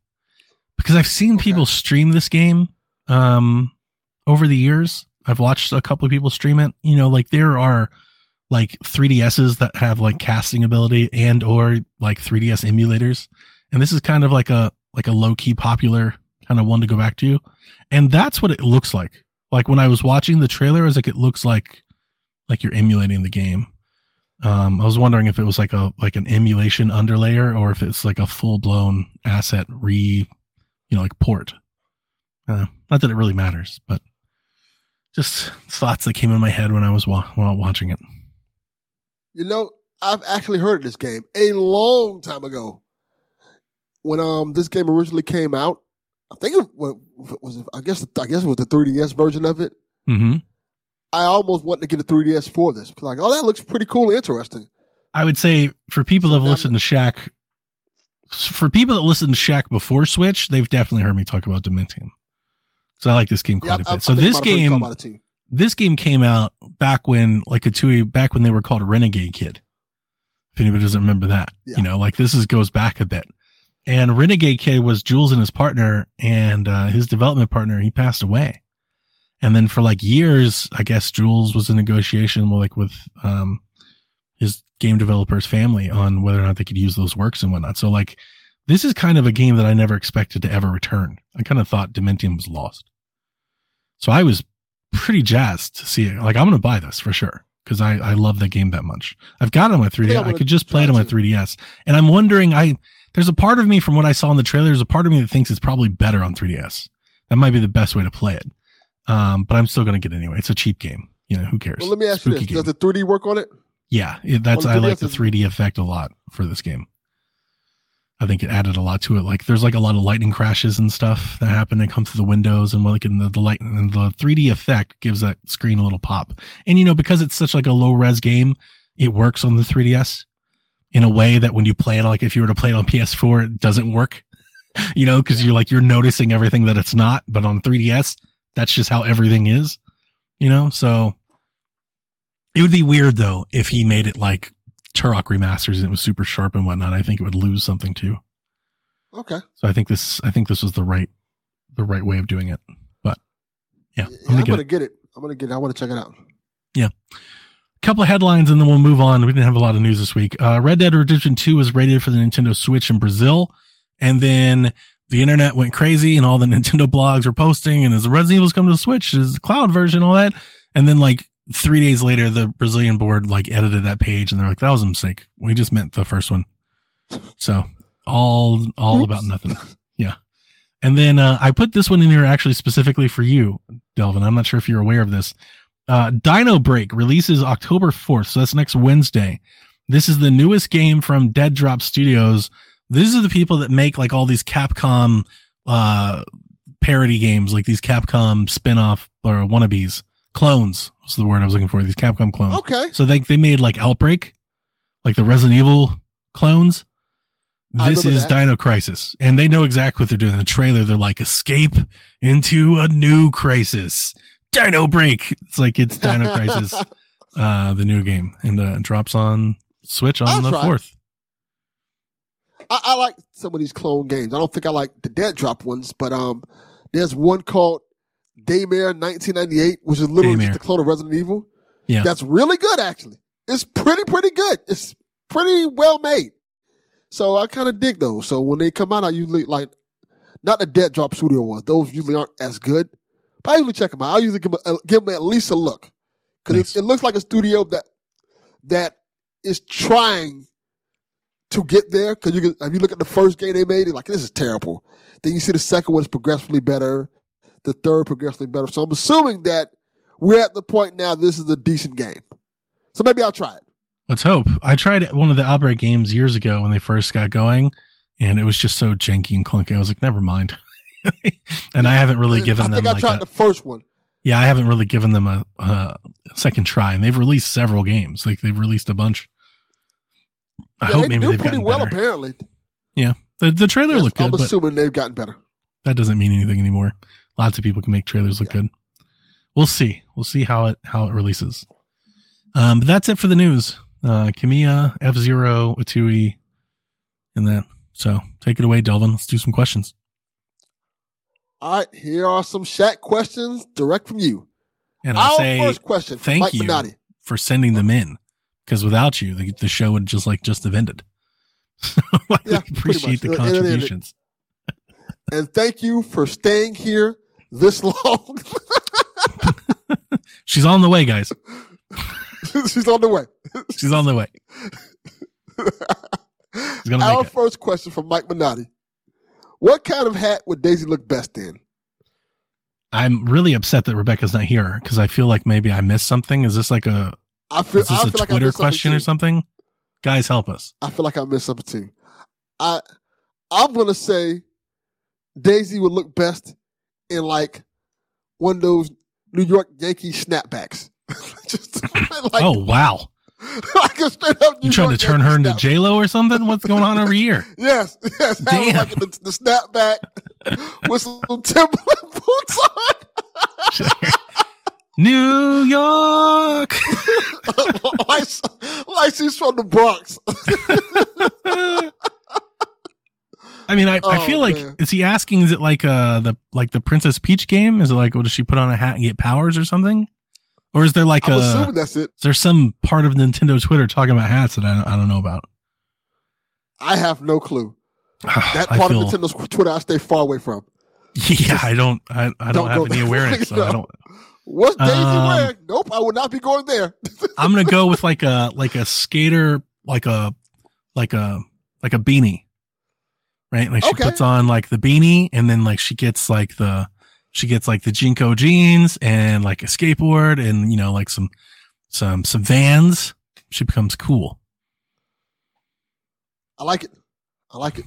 Because I've seen Okay. people stream this game um over the years. I've watched a couple of people stream it. You know, like there are like 3DSs that have like casting ability and or like 3DS emulators. And this is kind of like a like a low key popular kind of one to go back to. And that's what it looks like. Like when I was watching the trailer, I was like, it looks like like you're emulating the game. Um, I was wondering if it was like a like an emulation underlayer or if it's like a full blown asset re, you know, like port. Uh, not that it really matters, but just thoughts that came in my head when I was wa- while watching it. You know, I've actually heard of this game a long time ago. When um this game originally came out, I think it wa- was I guess I guess it was the 3DS version of it. hmm I almost wanted to get a 3DS for this. Like, oh, that looks pretty cool, and interesting. I would say for people that have listened to Shack, for people that listened to Shack before Switch, they've definitely heard me talk about Dementium. So I like this game Yeah, quite I- a I bit. So this I heard you game, about it too. this game came out back when like Atooi, back when they were called Renegade Kid. If anybody doesn't remember that, Yeah. you know, like this is goes back a bit. And Renegade Kid was Jools and his partner and uh, his development partner. He passed away, and then for like years, I guess Jools was in negotiation with like with um his game developer's family on whether or not they could use those works and whatnot. So like this is kind of a game that I never expected to ever return. I kind of thought Dementium was lost. So I was pretty jazzed to see it. Like I'm going to buy this for sure because I, I love that game that much. I've got it on my 3DS. Yeah, I could just play it on my 3DS. And I'm wondering, I, there's a part of me from what I saw in the trailer, there's a part of me that thinks it's probably better on 3DS. That might be the best way to play it. Um, but I'm still going to get it anyway. It's a cheap game. you know, who cares? Well, let me ask you Spooky this: Does the 3D work on it? Yeah, it, that's I like the 3D effect a lot for this game. I think it added a lot to it. Like there's like a lot of lightning crashes and stuff that happen that come through the windows and like in the, the light and the 3D effect gives that screen a little pop. And you know, because it's such like a low res game, it works on the 3DS in a way that when you play it, like if you were to play it on PS4, it doesn't work. You know, because you're like you're noticing everything that it's not, but on 3DS, that's just how everything is. You know, so it would be weird though if he made it like Turok remasters and it was super sharp and whatnot. I think it would lose something too. Okay. So I think this I think this was the right the right way of doing it. But yeah, Yeah, I'm gonna I'm get gonna it. get it. I'm gonna get it. I want to check it out. Couple of headlines and then we'll move on. We didn't have a lot of news this week. Uh, Red Dead Redemption 2 was rated for the Nintendo Switch in Brazil. And then the internet went crazy and all the Nintendo blogs were posting and as Resident Evil's come to the Switch, is the cloud version, all that. And then like three days later, the Brazilian board like edited that page and they're like, that was a mistake. We just meant the first one. So all, all about nothing. Yeah. And then, uh, I put this one in here actually specifically for you, Delvin. I'm not sure if you're aware of this. Uh, Dino Break releases October 4th. So that's next Wednesday. This is the newest game from Dead Drop Studios. These are the people that make like all these Capcom, uh, parody games, like these Capcom spin-off or wannabes, clones was the word I was looking for. These Capcom clones. Okay. So they, they made like Outbreak, like the Resident Evil clones. This is that. Dino Crisis. And they know exactly what they're doing. In the trailer, they're like, escape into a new crisis. Dino Break. It's like it's Dino Crisis, uh, the new game. And uh, drops on Switch on I'll the try. 4th. I, I like some of these clone games. I don't think I like the Dead Drop ones, but um, there's one called Daymare 1998, which is literally Daymare. just a clone of Resident Evil. Yeah. That's really good, actually. It's pretty, pretty good. It's pretty well made. So I kind of dig those. So when they come out, I usually like, not the Dead Drop Studio ones. Those usually aren't as good. But I usually check them out. I usually give them, give them at least a look. Because Nice. it, it looks like a studio that that is trying to get there. Because you can, if you look at the first game they made, you're like, this is terrible. Then you see the second one is progressively better, the third progressively better. So I'm assuming that we're at the point now this is a decent game. So maybe I'll try it. Let's hope. I tried one of the Outbreak games years ago when they first got going, and it was just so janky and clunky. I was like, never mind. and I haven't really given I them think I like tried a, the first one. yeah, I haven't really given them a, a second try. And they've released several games. Like they've released a bunch. I Yeah, hope they maybe they've pretty gotten well better. apparently. The the trailer Yes, looked I'm but assuming they've gotten better. that doesn't mean anything anymore. Lots of people can make trailers look good. We'll see. We'll see how it how it releases. Um, but that's it for the news. Uh, Kamiya, F Zero, Atooi, and that. So take it away, Delvin. Let's do some questions. All right, here are some Shack questions direct from you. And I'll Our say first question, thank Mike you. Minotti. for sending them in because without you, the, the show would just like just have ended. So I Yeah, appreciate the much. It- it ended. contributions. And thank you for staying here this long. She's on the way, guys. She's on the way. She's on the way. Our first question from Mike Minotti. What kind of hat would Daisy look best in? I'm really upset that Rebecca's not here because I feel like maybe I missed something. Is this like a I feel, is this I a feel like Twitter question or something? Guys, help us. I feel like I missed something too. I I'm gonna say Daisy would look best in like one of those New York Yankees snapbacks. Just like, oh wow, like a straight up New you trying to turn her into J Lo or something? What's going on over here? Yes, yes. Damn. like the, the snapback with some Timberland boots on. New York. like, like she's from the Bronx. I mean, I, I Oh, feel like man. is he asking? Is it like uh the like the Princess Peach game? Is it like, oh, does she put on a hat and get powers or something? Or is there like I'm a assuming that's it. is there some part of Nintendo Twitter talking about hats that I don't, I don't know about? I have no clue. That part feel- of Nintendo's Twitter I stay far away from. Yeah, I don't. I, I don't, Don't have any awareness. So I don't. What's Daisy Um, wearing? Nope, I will not be going there. I'm gonna go with like a like a skater, like a like a like a beanie, right? Like she Okay. puts on like the beanie, and then like she gets like the she gets like the JNCO jeans and like a skateboard and you know like some some some vans. She becomes cool. I like it. I like it.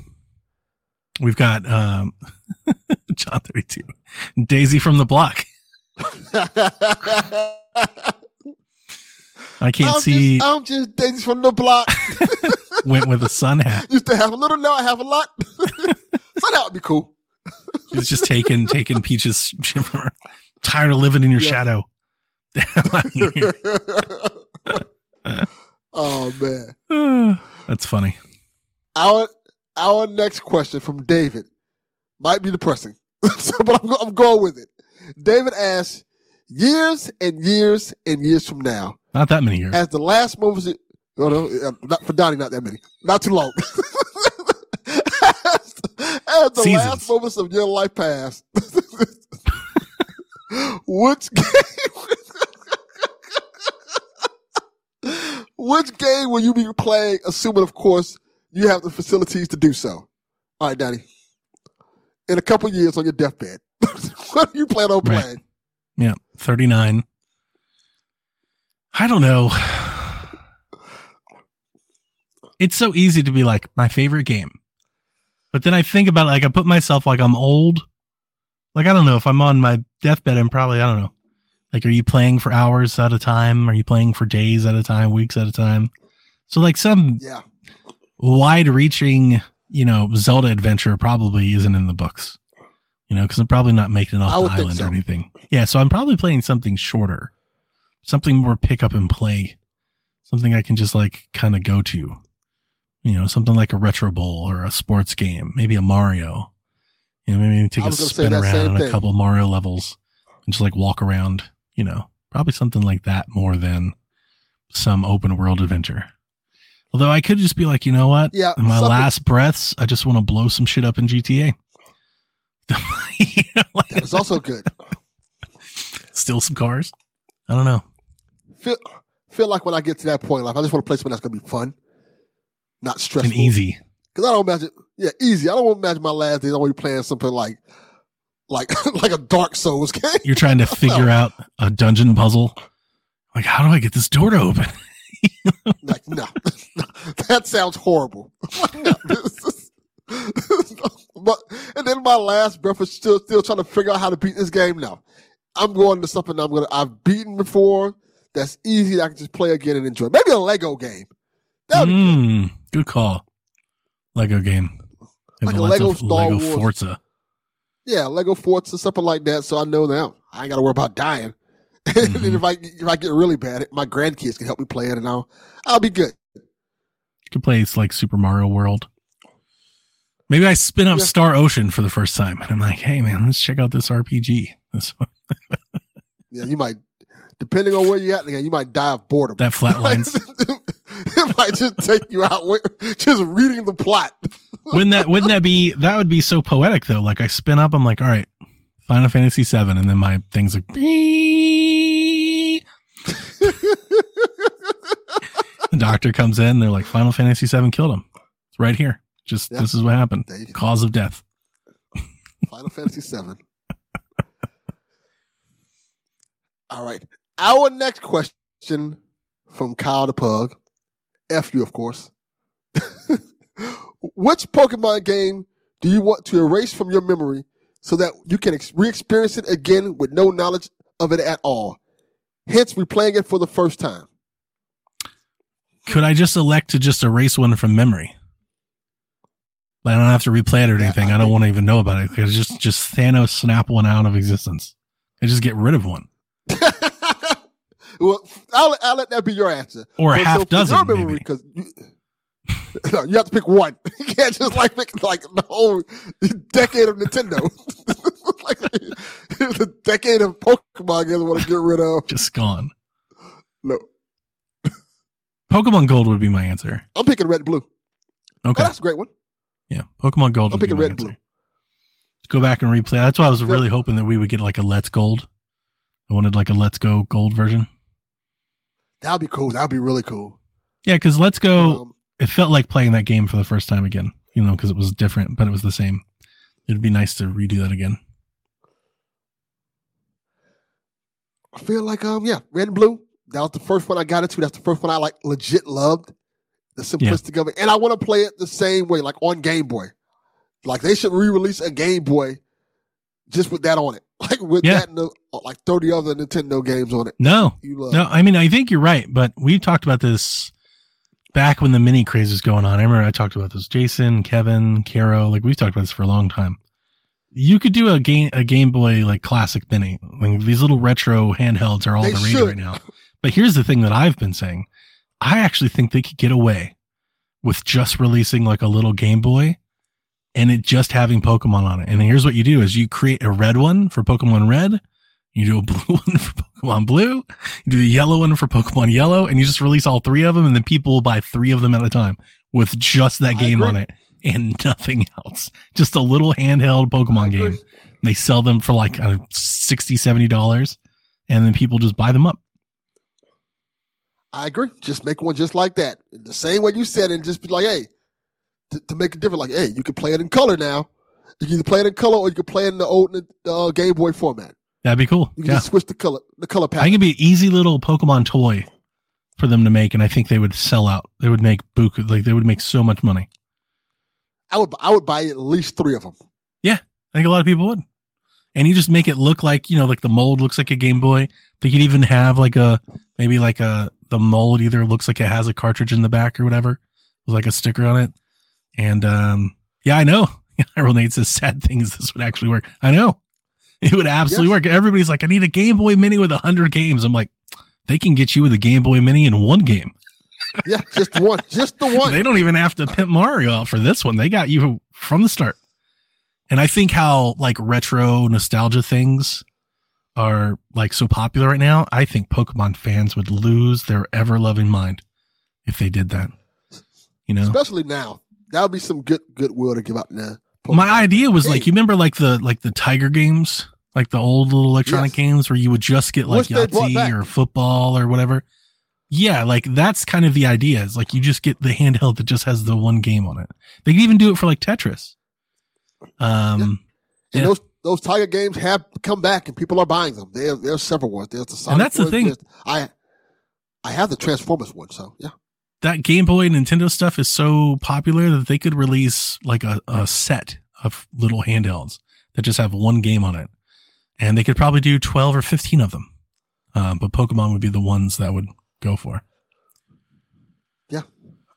We've got um John 32. Daisy from the block. I can't I'm see Just, I'm just Daisy from the block. went with a sun hat. Used to have a little, now I have a lot. so that would be cool. She's just taking taking Peach's tired of living in your Yeah. shadow. oh man. That's funny. Our our next question from David might be depressing, but I'm, I'm going with it. David asks, years and years and years from now, Not that many years. as the last moments, no, no, uh, not for Donnie, not that many, not too long. As, the Seasons. last moments of your life pass, which game? Which game will you be playing, assuming, of course, you have the facilities to do so? All right, Danny. In a couple years on your deathbed, what do you plan on Right. playing? Yeah, 39. I don't know. It's so easy to be like my favorite game. But then I think about it, like I put myself like I'm old. Like I don't know if I'm on my deathbed I'm probably I don't know. Like are you playing for hours at a time? Are you playing for days at a time, weeks at a time? So like some Yeah. wide reaching, you know, Zelda adventure probably isn't in the books. You know, because I'm probably not making it off the island so. or anything. Yeah, so I'm probably playing something shorter, something more pick up and play, something I can just like kind of go to. You know, something like a retro bowl or a sports game, maybe a Mario. You know, maybe take a was gonna spin around on a couple Mario levels and just like walk around. You know, probably something like that more than some open world adventure. Although I could just be like, you know what? Yeah. In my something- last breaths, I just want to blow some shit up in GTA. You know, like, It's also good. steal some cars. I don't know. Feel, feel like when I get to that point in life, I just want to play something that's going to be fun, not stressful. And easy. Because I don't imagine, yeah, easy. I don't want to imagine my last days. I want to be playing something like, like, like a Dark Souls game. You're trying to figure out a dungeon puzzle. Like, how do I get this door to open? Like, no, that sounds horrible. No, this is- but and then my last breath is still still trying to figure out how to beat this game. Now, I'm going to something I'm gonna I've beaten before. That's easy. That I can just play again and enjoy. Maybe a Lego game. That be good. Mm, good call. Lego game. Like a Lego Star Lego Wars. Forza. Yeah, Lego or something like that. So I know now I ain't got to worry about dying. and Mhm. if I if I get really bad, my grandkids can help me play it, and I'll I'll be good. You could play it's like Super Mario World. Maybe I spin up Yeah. Star Ocean for the first time and I'm like, hey man, let's check out this RPG. This Yeah, you might, depending on where you're at, you might die of boredom. that flatlines. it might just take you out with just reading the plot. wouldn't that wouldn't that be that would be so poetic though? Like I spin up, I'm like, all right, Final Fantasy seven, and then my thing's like the doctor comes in, they're like, Final Fantasy seven killed him. It's right here. Just Yeah. this is what happened. Cause of death. Final Fantasy Seven. All right. Our next question from Kyle the Pug. F you, of course. Which Pokemon game do you want to erase from your memory so that you can ex- re-experience it again with no knowledge of it at all? Hence, replaying it for the first time. Could I just elect to just erase one from memory? I don't have to replay it or anything. I don't want to even know about it. I just just Thanos snap one out of existence. I just get rid of one well, I'll, I'll let that be your answer. or a half so dozen. memory, because you, no, you have to pick one. You can't just like pick like the whole decade of Nintendo. like the decade of Pokemon games I want to get rid of. Just gone. No, Pokemon Gold would be my answer. I'm picking red and blue. Oh, Okay. that's a great one. Yeah. Pokemon Gold I'm picking red and answer. blue. Let's go back and replay. That's why I was really hoping that we would get like a Let's Gold. I wanted like a Let's Go Gold version. That'd be cool. That'd be really cool. Yeah, because Let's Go, Um, it felt like playing that game for the first time again, you know, because it was different, but it was the same. It'd be nice to redo that again. I feel like um yeah, red and blue. That was the first one I got into. That's the first one I like legit loved. The simplicity of it. And I want to play it the same way, like on Game Boy. Like they should re-release a Game Boy just with that on it. Like with Yeah. that and the, like 30 other Nintendo games on it. No, no. I mean, I think you're right, but we talked about this back when the mini craze was going on. I remember I talked about this. Jason, Kevin, Caro, like we've talked about this for a long time. You could do a game, a Game Boy like classic mini. Like these little retro handhelds are all They the rage should. right now. But here's the thing that I've been saying. I actually think they could get away with just releasing like a little Game Boy and it just having Pokemon on it. And here's what you do is you create a red one for Pokemon Red. You do a blue one for Pokemon Blue. You do the yellow one for Pokemon Yellow and you just release all three of them and then people will buy three of them at a time with just that game on it and nothing else. Just a little handheld Pokemon game. They sell them for like uh, 60 $70 and then people just buy them up. I agree. Just make one just like that. The same way you said it, and just be like, hey, to, to make it different, like, hey, you can play it in color now. You can either play it in color or you can play it in the old uh, Game Boy format. That'd be cool. You can Yeah. just switch the color, the color I think it'd be an easy little Pokemon toy for them to make, and I think they would sell out. They would make buku, like they would make so much money. I would, I would buy at least three of them. Yeah, I think a lot of people would. And you just make it look like, you know, like the mold looks like a Game Boy. They could even have like a, maybe like a, the mold either looks like it has a cartridge in the back or whatever, with like a sticker on it. And, um, yeah, I know. Iron Nate says sad things. This would actually work. I know. It would absolutely Yes. work. Everybody's like, I need a Game Boy Mini with a hundred games. I'm like, they can get you with a Game Boy Mini in one game. Yeah, just one, just the one. They don't even have to pimp Mario out for this one. They got you from the start. And I think how like retro nostalgia things are like so popular right now. I think Pokemon fans would lose their ever loving mind if they did that. You know, Especially now. That would be some good goodwill to give out now. my idea was like, you remember like the, like the Tiger games, like the old little electronic Yes. games where you would just get like brought Yahtzee or football or whatever. Yeah, like that's kind of the idea. Is like you just get the handheld that just has the one game on it. They can even do it for like Tetris. Um, And Yeah. those those Tiger games have come back, and people are buying them. There, there's several ones. There's the Sonic And that's the one, thing. there's- I I have the Transformers one, so yeah. That Game Boy Nintendo stuff is so popular that they could release like a, a set of little handhelds that just have one game on it. And they could probably do 12 or 15 of them. Um, but Pokemon would be the ones that would go for. Yeah.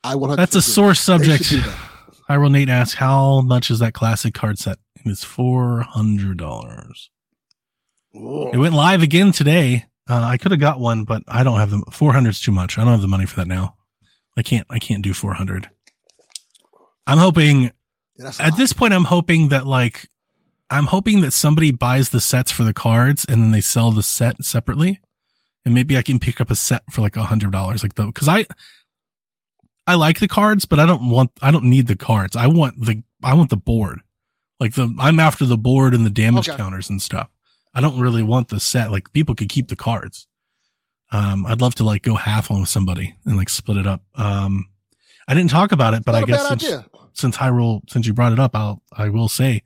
I 100. That's a sore subject. They should do that. Hyrule Nate asks, how much is that classic card set? And it's $400. It went live again today. Uh, I could have got one, but I don't have the 400 is too much. I don't have the money for that now. I can't, I can't do 400. I'm hoping Yeah, at this point, I'm hoping that like, I'm hoping that somebody buys the sets for the cards and then they sell the set separately. And maybe I can pick up a set for like a hundred dollars, like the, cause I, I like the cards, but I don't want, I don't need the cards. I want the, I want the board. Like the, I'm after the board and the damage Okay. counters and stuff. I don't really want the set. Like people could keep the cards. Um, I'd love to like go half on with somebody and like split it up. Um, I didn't talk about it, but Not I guess since, idea. since Hyrule, since you brought it up, I'll, I will say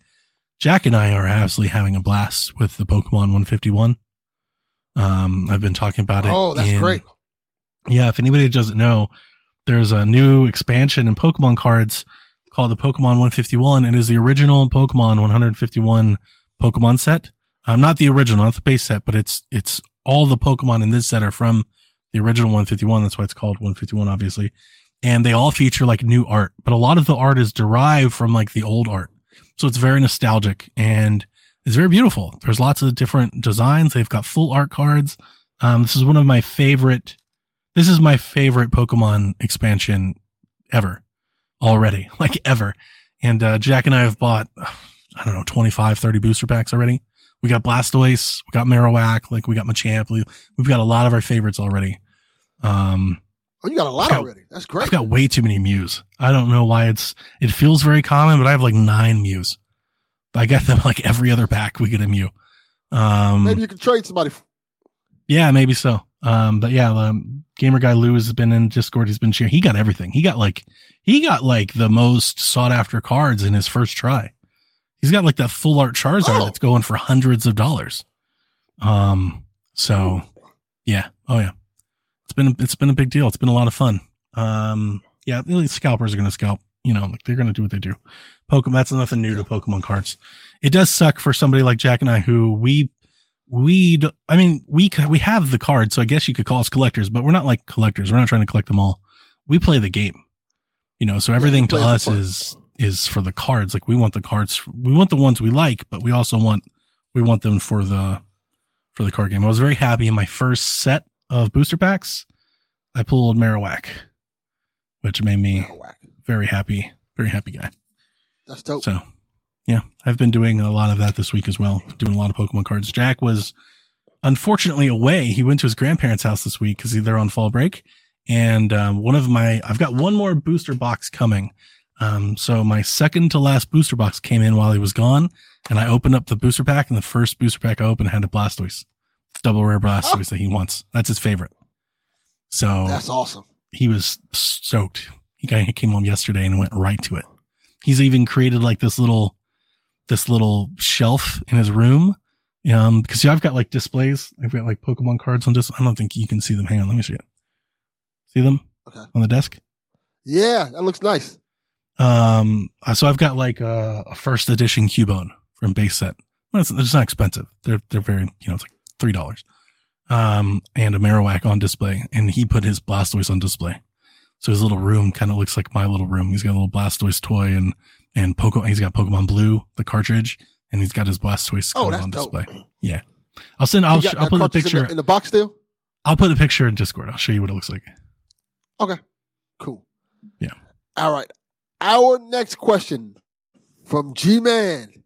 Jack and I are absolutely having a blast with the Pokemon 151. Um, I've been talking about it. Oh, that's in- great. Yeah. If anybody doesn't know, there's a new expansion in Pokemon cards called the Pokemon 151. It is the original Pokemon 151 Pokemon set. Um, not the original, not the base set, but it's, it's all the Pokemon in this set are from the original 151. That's why it's called 151, obviously. And they all feature like new art, but a lot of the art is derived from like the old art. So it's very nostalgic and it's very beautiful. There's lots of different designs. They've got full art cards. Um, this is one of my favorite. This is my favorite Pokemon expansion ever already, like ever. And, uh, Jack and I have bought, I don't know, 25, 30 booster packs already. We got Blastoise, we got Marowak, like we got Machamp. We, we've got a lot of our favorites already. Um, Oh, you got a lot got- already. That's great. I've got way too many Mews. I don't know why it's, it feels very common, but I have like nine Mews. I get them like every other pack. We get a Mew. Um, Maybe you can trade somebody. yeah, maybe so. Um, but yeah, um, gamer guy Lou has been in Discord. He's been sharing. He got everything. He got like, he got like the most sought after cards in his first try. He's got like that full art Charizard Oh. that's going for hundreds of dollars. Um, so Yeah. Oh yeah. It's been it's been a big deal. It's been a lot of fun. Um. Yeah. The scalpers are gonna scalp. You know, like they're gonna do what they do. Pokemon. That's nothing new to Pokemon cards. It does suck for somebody like Jack and I who we we I mean we we have the cards, so I guess you could call us collectors, but we're not like collectors. We're not trying to collect them all. We play the game. You know, so everything to us is is for the cards. Like we want the cards. We want the ones we like, but we also want we want them for the for the card game. I was very happy in my first set of booster packs. I pulled Marowak, which made me whack. very happy, very happy guy. That's dope. So, yeah, I've been doing a lot of that this week as well, doing a lot of Pokemon cards. Jack was unfortunately away. He went to his grandparents' house this week because they're on fall break. And um, one of my, I've got one more booster box coming. Um, so my second to last booster box came in while he was gone, and I opened up the booster pack, and the first booster pack I opened had a Blastoise, double rare Blastoise that he wants. That's his favorite. So That's awesome. he was stoked. He came home yesterday and went right to it. He's even created like this little, this little shelf in his room. Um, because yeah, I've got like displays. I've got like Pokemon cards on this. I don't think you can see them. Hang on, let me see it. See them Okay. on the desk? Yeah, that looks nice. Um, uh, so I've got like a, a first edition Cubone from base set. Well, it's, it's not expensive. They're, they're very, you know, it's like $3. Um, and a Marowak on display and he put his Blastoise on display. So his little room kind of looks like my little room. He's got a little Blastoise toy and, and Poke, he's got Pokemon Blue, the cartridge, and he's got his Blastoise Oh, that's on dope. display. Yeah. I'll send, I'll, sh- I'll put a cartridge in picture, the, in the box still. I'll put a picture in Discord. I'll show you what it looks like. Okay, cool. Yeah. All right. Our next question from G Man.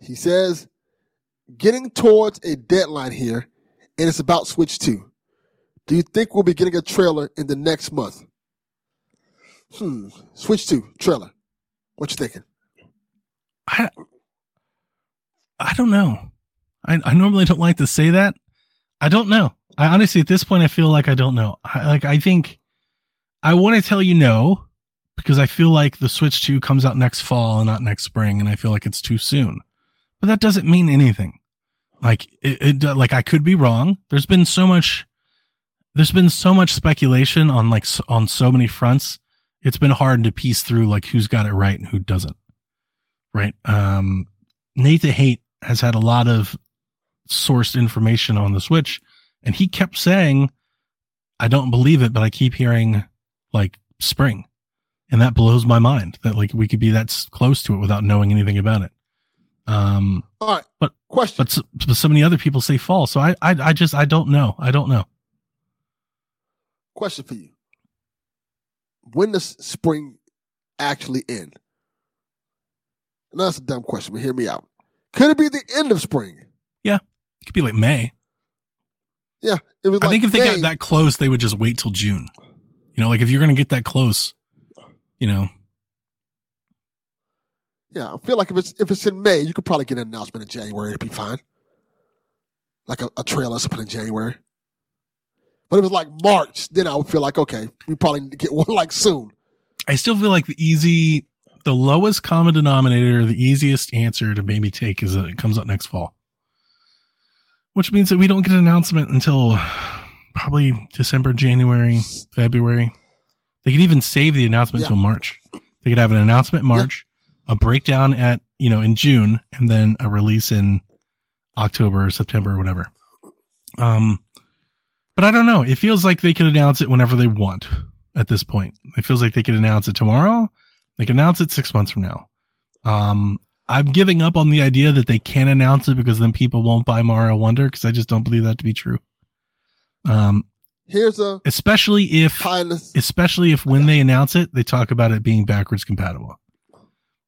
He says, getting towards a deadline here, and it's about Switch 2. Do you think we'll be getting a trailer in the next month? Hmm. Switch 2 trailer. What you thinking? I I don't know. I, I normally don't like to say that. I don't know. I honestly at this point I feel like I don't know. I like I think I want to tell you no because I feel like the Switch 2 comes out next fall and not next spring and I feel like it's too soon. But that doesn't mean anything. Like it, it like I could be wrong. There's been so much there's been so much speculation on like on so many fronts. It's been hard to piece through like who's got it right and who doesn't right? Um, the Hate has had a lot of sourced information on the Switch, and he kept saying, "I don't believe it, but I keep hearing like spring," and that blows my mind that like we could be that close to it without knowing anything about it. Um, All right. But- question. but, s- but so many other people say fall, so I, I, I just I don't know. I don't know. question for you. When does spring actually end? And that's a dumb question, but hear me out. Could it be the end of spring? Yeah, it could be like May. Yeah, it was. I like think if they May. got that close, they would just wait till June. You know, like if you're gonna get that close, you know, Yeah, I feel like if it's if it's in May, you could probably get an announcement in January. It'd be fine. Like a, a trailer something in January. But if it was like March, then I would feel like okay, we probably need to get one like soon. I still feel like the easy, the lowest common denominator, the easiest answer to maybe take is that it comes out next fall, which means that we don't get an announcement until probably December, January, February. They could even save the announcement Yeah. until March. They could have an announcement in March, a breakdown at, you know, in June, and then a release in October or September or whatever. Um, but I don't know. It feels like they could announce it whenever they want at this point. It feels like they could announce it tomorrow. They could announce it six months from now. Um, I'm giving up on the idea that they can't announce it because then people won't buy Mario Wonder because I just don't believe that to be true. Um, Here's a especially if, pie the especially if when they announce it, they talk about it being backwards compatible.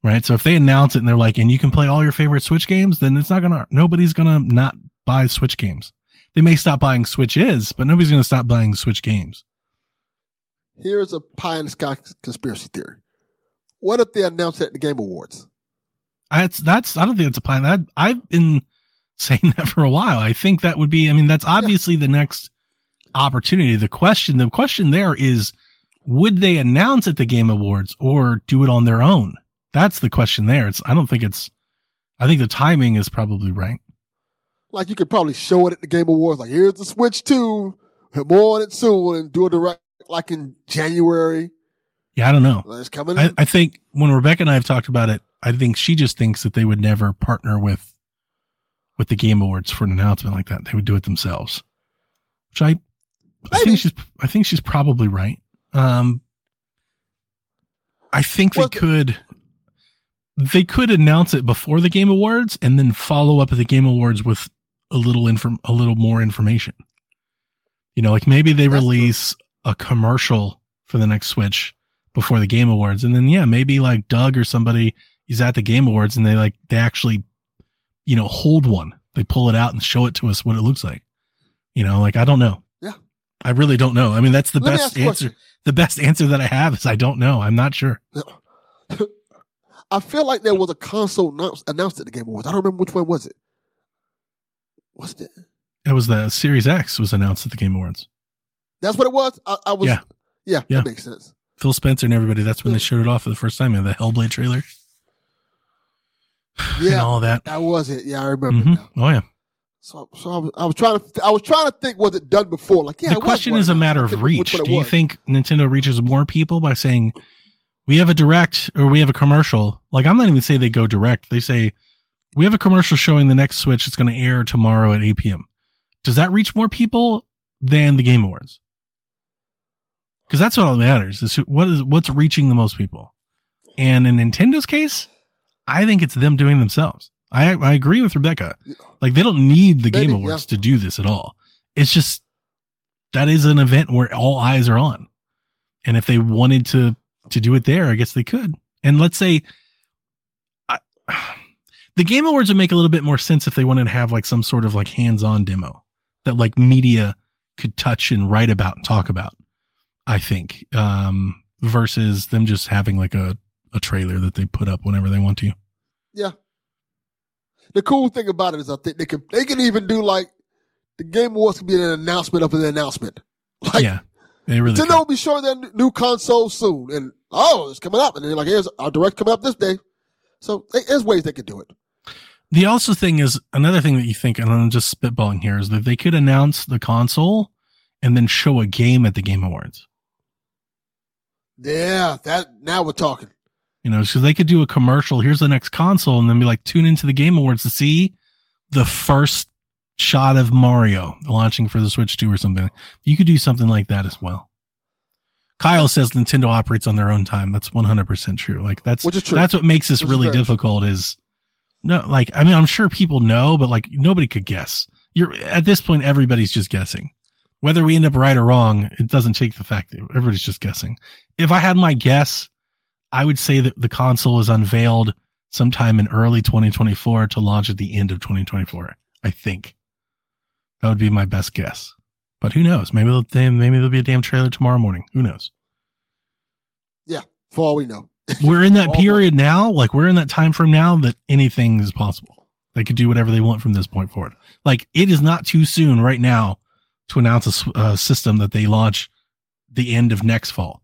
Right. So if they announce it and they're like, and you can play all your favorite Switch games, then it's not gonna, nobody's gonna not buy Switch games. They may stop buying Switches, but nobody's gonna stop buying Switch games. here's a pie in the sky conspiracy theory. What if they announce it at the Game Awards? That's that's I don't think it's a plan. That I've been saying that for a while. I think that would be. I mean, that's obviously the next opportunity. The question, the question there is, would they announce at the Game Awards or do it on their own? That's the question there. It's. I don't think it's. I think the timing is probably right. Like you could probably show it at the Game Awards. Like here's the Switch Two. More on it soon, and do a direct like in January. Yeah, I don't know. It's coming. I. I think when Rebecca and I have talked about it, I think she just thinks that they would never partner with with the Game Awards for an announcement like that. They would do it themselves. Which I, I think she's I think she's probably right. Um I think Well, they could they could announce it before the Game Awards and then follow up at the Game Awards with a little inform a little more information. You know, like maybe they release a commercial for the next Switch before the Game Awards, and then yeah, maybe like Doug or somebody is at the Game Awards and they like they actually, you know, hold one. They pull it out and show it to us what it looks like. You know, like I don't know. Yeah. I really don't know. I mean, that's the Let best ask you a answer. The best answer that I have is I don't know. I'm not sure. I feel like there was a console announced, announced at the Game Awards. I don't remember which one was it. What's it? It was the Series X was announced at the Game Awards. That's what it was. I, I was. Yeah. Yeah. Yeah. That makes sense. Phil Spencer and everybody. That's when they showed it off for the first time. Know, the Hellblade trailer. Yeah. and all that. That was it. Yeah, I remember hmm now. Oh yeah. So, so I was, I was trying to, I was trying to think, was it done before? Like, yeah. the it was question is a matter of can't remember which reach. Do you think Nintendo reaches more people by saying we have a direct or we have a commercial? Like I'm not even saying they go direct. They say we have a commercial showing the next Switch. It's going to air tomorrow at 8 p.m. Does that reach more people than the Game Awards? Because that's what all matters. Is what is what's reaching the most people. And in Nintendo's case, I think it's them doing themselves. I I agree with Rebecca. Like they don't need the Game Maybe, Awards yeah. to do this at all. It's just that is an event where all eyes are on. And if they wanted to to do it there, I guess they could. And let's say I, the Game Awards would make a little bit more sense if they wanted to have like some sort of like hands-on demo that like media could touch and write about and talk about. I think um versus them just having like a a trailer that they put up whenever they want to. The cool thing about it is I think they can, they can even do like the Game Awards can be an announcement of an announcement. Like, yeah. They really Nintendo could. will be showing their new console soon, and oh, it's coming up, and they're like, here's our direct coming up this day. So there's ways they could do it. The also thing is another thing that you think, and I'm just spitballing here, is that they could announce the console and then show a game at the Game Awards. Yeah, that now we're talking. You know, so they could do a commercial. Here's the next console, and then be like, tune into the Game Awards to see the first shot of Mario launching for the Switch 2 or something. You could do something like that as well. Kyle says Nintendo operates on their own time. That's 100% true. Like that's true. that's what makes this Which really true. difficult is no like I mean I'm sure people know but like nobody could guess. You're at this point everybody's just guessing. Whether we end up right or wrong, it doesn't take the fact that everybody's just guessing. If I had my guess, I would say that the console is unveiled sometime in early 2024 to launch at the end of 2024. I think that would be my best guess. But who knows? Maybe they'll, maybe there'll be a damn trailer tomorrow morning. Who knows? Yeah, for all we know, We're in that All period now. Like we're in that time from now that anything is possible. They could do whatever they want from this point forward. Like it is not too soon right now to announce a system that they launch the end of next fall.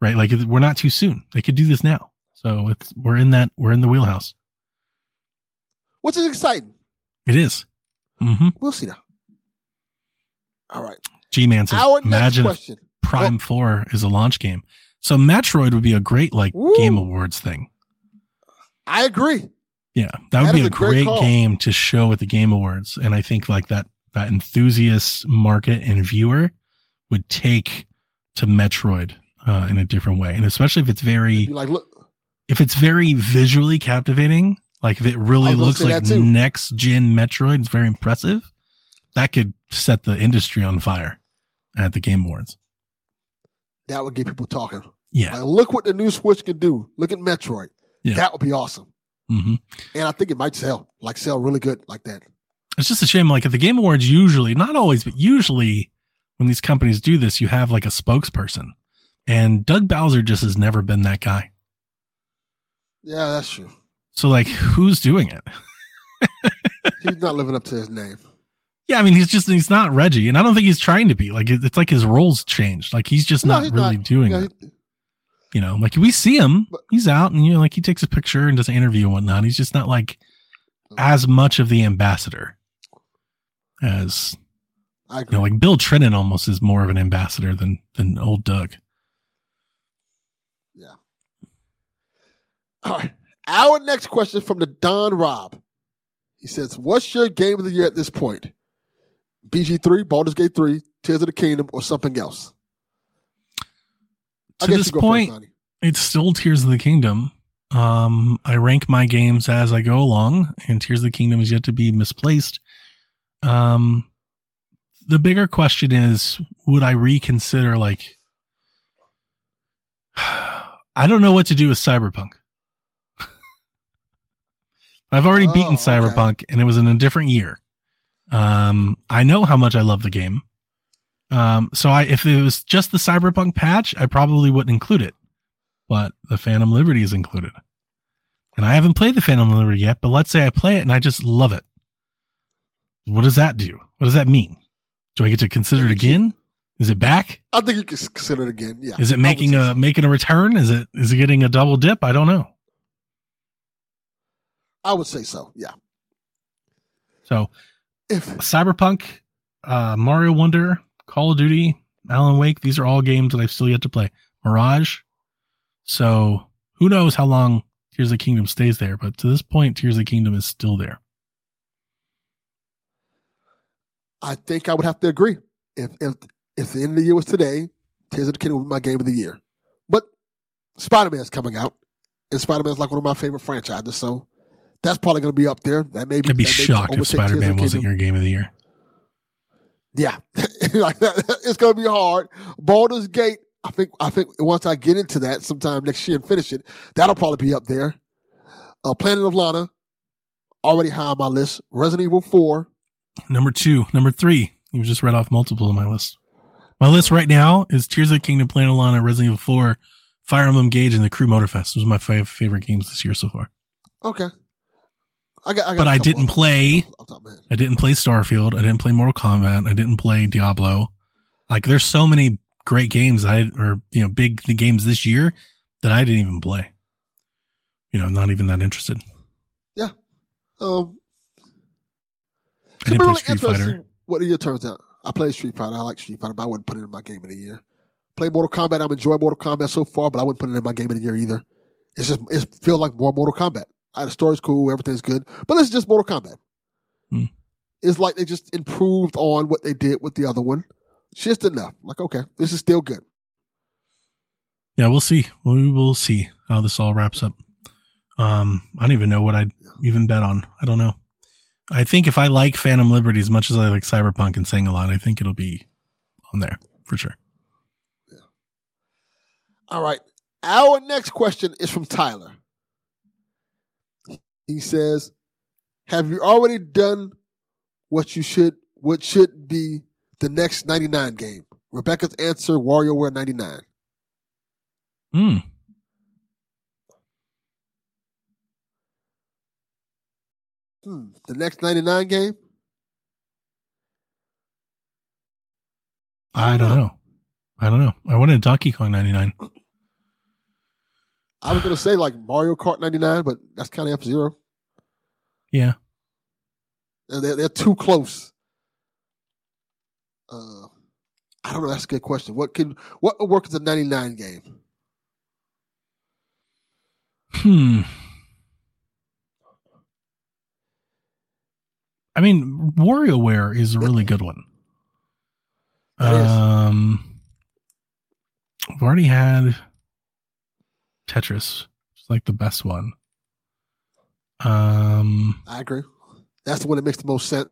Right? Like we're not too soon. They could do this now. So it's we're in that we're in the wheelhouse. which is exciting. It is. Mm-hmm. We'll see now. All right. G Man says, Our imagine. Prime Four is a launch game. So Metroid would be a great like Woo. Game Awards thing. I agree. Yeah, that would be a, a great great, game to show at the Game Awards, and I think like that that enthusiast market and viewer would take to Metroid uh, in a different way, and especially if it's very like, look, if it's very visually captivating, like if it really looks like next gen Metroid, it's very impressive. That could set the industry on fire at the Game Awards. that would get people talking. Yeah, Like, look what the new Switch can do. Look at Metroid. Yeah. That would be awesome. hmm And I think it might sell, like sell really good like that. it's just a shame. Like at the Game Awards, usually, not always, but usually when these companies do this, you have like a spokesperson. And Doug Bowser just has never been that guy. Yeah, that's true. So like who's doing it? He's not living up to his name. Yeah, I mean he's just he's not Reggie, and I don't think he's trying to be. Like it's like his role's changed. Like he's just No, not he's really not. doing Yeah, it. he- You know, like we see him, But- he's out and you know, like he takes a picture and does an interview and whatnot. He's just not like as much of the ambassador. as I you know, like Bill Trinen almost is more of an ambassador than than old Doug. All right. Our next question from the Don Rob. He says, What's your game of the year at this point? BG3, Baldur's Gate 3, Tears of the Kingdom, or something else? I To this point, it's still Tears of the Kingdom. Um, I rank my games as I go along, and Tears of the Kingdom is yet to be misplaced. Um, the bigger question is, would I reconsider? Like, I don't know what to do with Cyberpunk. I've already Oh, beaten okay. Cyberpunk, and it was in a different year. Um, I know how much I love the game. Um, so I, if it was just the Cyberpunk patch, I probably wouldn't include it but the Phantom Liberty is included. And I haven't played the Phantom Liberty yet, but let's say I play it and I just love it. What does that do? What does that mean? Do I get to consider it again? Is it back? I think you can consider it again. Yeah. Is it making a making a return? Is it is it getting a double dip? I don't know. I would say so. Yeah. So If Cyberpunk, uh, Mario Wonder, Call of Duty, Alan Wake, these are all games that I've still yet to play. Mirage. So who knows how long Tears of the Kingdom stays there, but to this point, Tears of the Kingdom is still there. I think I would have to agree. If if if the end of the year was today, Tears of the Kingdom would be my game of the year. But Spider Man's coming out, and Spider Man's like one of my favorite franchises, so that's probably going to be up there. That may be. I'd be shocked if Spider Man wasn't your game of the year. Yeah, like it's going to be hard. Baldur's Gate. I think. I think once I get into that sometime next year and finish it, that'll probably be up there. Uh, Planet of Lana, already high on my list. Resident Evil Four. Number two, number three. You just read off multiple on my list. My list right now is Tears of the Kingdom, Planet of Lana, Resident Evil 4, Fire Emblem Gage, and the Crew Motorfest. Those are my five favorite games this year so far. Okay. I got. I got But I didn't of play- off the top of my head. I didn't play Starfield. I didn't play Mortal Kombat. I didn't play Diablo. Like there's so many great games I or you know big games this year that I didn't even play. You know, I'm not even that interested. Yeah. Um, I didn't play really Street Fighter. What the year turns out. I played Street Fighter. I like Street Fighter, but I wouldn't put it in my game of the year. Play Mortal Kombat. I'm enjoying Mortal Kombat so far, but I wouldn't put it in my game of the year either. It's just it feels like more Mortal Kombat. Uh, the story's cool, everything's good, but it's just Mortal Kombat. Hmm. It's like they just improved on what they did with the other one, It's just enough. Like okay, this is still good. Yeah, we'll see. We will see how this all wraps up. Um, I don't even know what I'd even bet on. I don't know. I think if I like Phantom Liberty as much as I like Cyberpunk and saying a lot, I think it'll be on there for sure. Yeah. All right. Our next question is from Tyler. He says, "Have you already done what you should what should be the next 99 game?" Rebecca's answer: WarioWare 99. Hmm. Hmm. The next 99 game? I don't know. I don't know. I wanted Donkey Kong 99. I was gonna say like Mario Kart 99, but that's kind of F Zero. Yeah. They're, they're too close. Uh, I don't know. That's a good question. What can what work as a 99 game? Hmm. I mean, WarioWare is a really good one. Um, I've already had Tetris, it's like the best one. Um, I agree. That's the one that makes the most sense.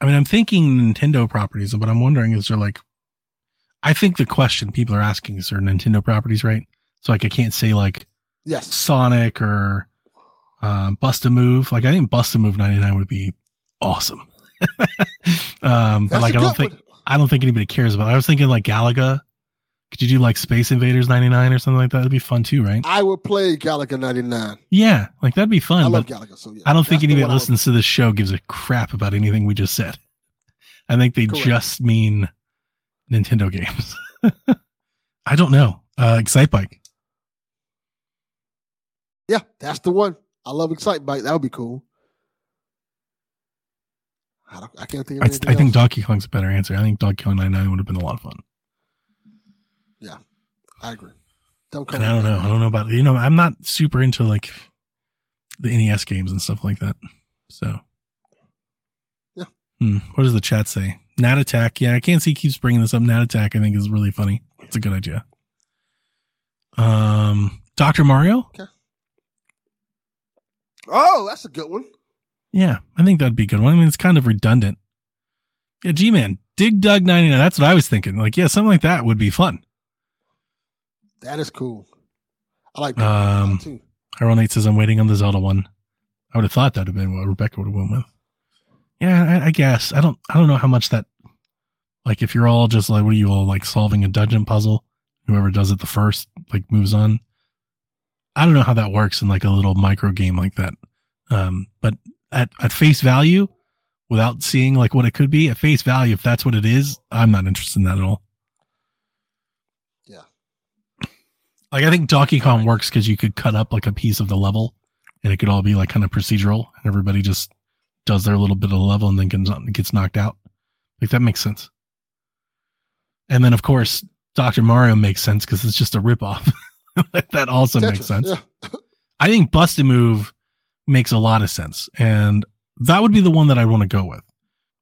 I mean, I'm thinking Nintendo properties, but I'm wondering is there like, I think the question people are asking is there Nintendo properties, right? So like, I can't say like Yes. Sonic or um, Bust a Move. Like I think Bust a Move 99 would be awesome. um, but That's like I don't think one. I don't think anybody cares about. It. I was thinking like Galaga. Could you do like Space Invaders 99 or something like that? That'd be fun too, right? I would play Galaga 99. Yeah, like that'd be fun. I love Galaga. So yeah. I don't think anybody that listens to this show gives a crap about anything we just said. I think they Correct. just mean Nintendo games. I don't know. Uh, Excitebike. Yeah, that's the one. I love Excitebike. That would be cool. I, don't, I can't think of I, I think. Donkey Kong's a better answer. I think Donkey Kong 99 would have been a lot of fun. I agree. Don't And I don't know. I don't know about you know. I'm not super into like the NES games and stuff like that. So, Yeah. Hmm. What does the chat say? Nat Attack. Yeah, I can't see keeps bringing this up. Nat Attack. I think is really funny. It's a good idea. Um, Doctor Mario. Oh, that's a good one. Yeah, I think that'd be a good one. I mean, it's kind of redundant. Yeah, G Man, Dig Dug 99. That's what I was thinking. Like, yeah, something like that would be fun. That is cool. I like that Um, too. Hyrule Nate says, I'm waiting on the Zelda one. I would have thought that would have been what Rebecca would have went with. Yeah, I, I guess. I don't, I don't know how much that, like, if you're all just like, what are you all like solving a dungeon puzzle? Whoever does it the first, like, moves on. I don't know how that works in like a little micro game like that. Um, but at, at face value, without seeing like what it could be, at face value, if that's what it is, I'm not interested in that at all. Yeah. Like I think Donkey Kong works because you could cut up like a piece of the level, and it could all be like kind of procedural, and everybody just does their little bit of the level and then gets gets knocked out. Like that makes sense. And then of course Doctor Mario makes sense because it's just a ripoff. that also makes sense. Yeah. I think Bust a Move makes a lot of sense. And that would be the one that I want to go with.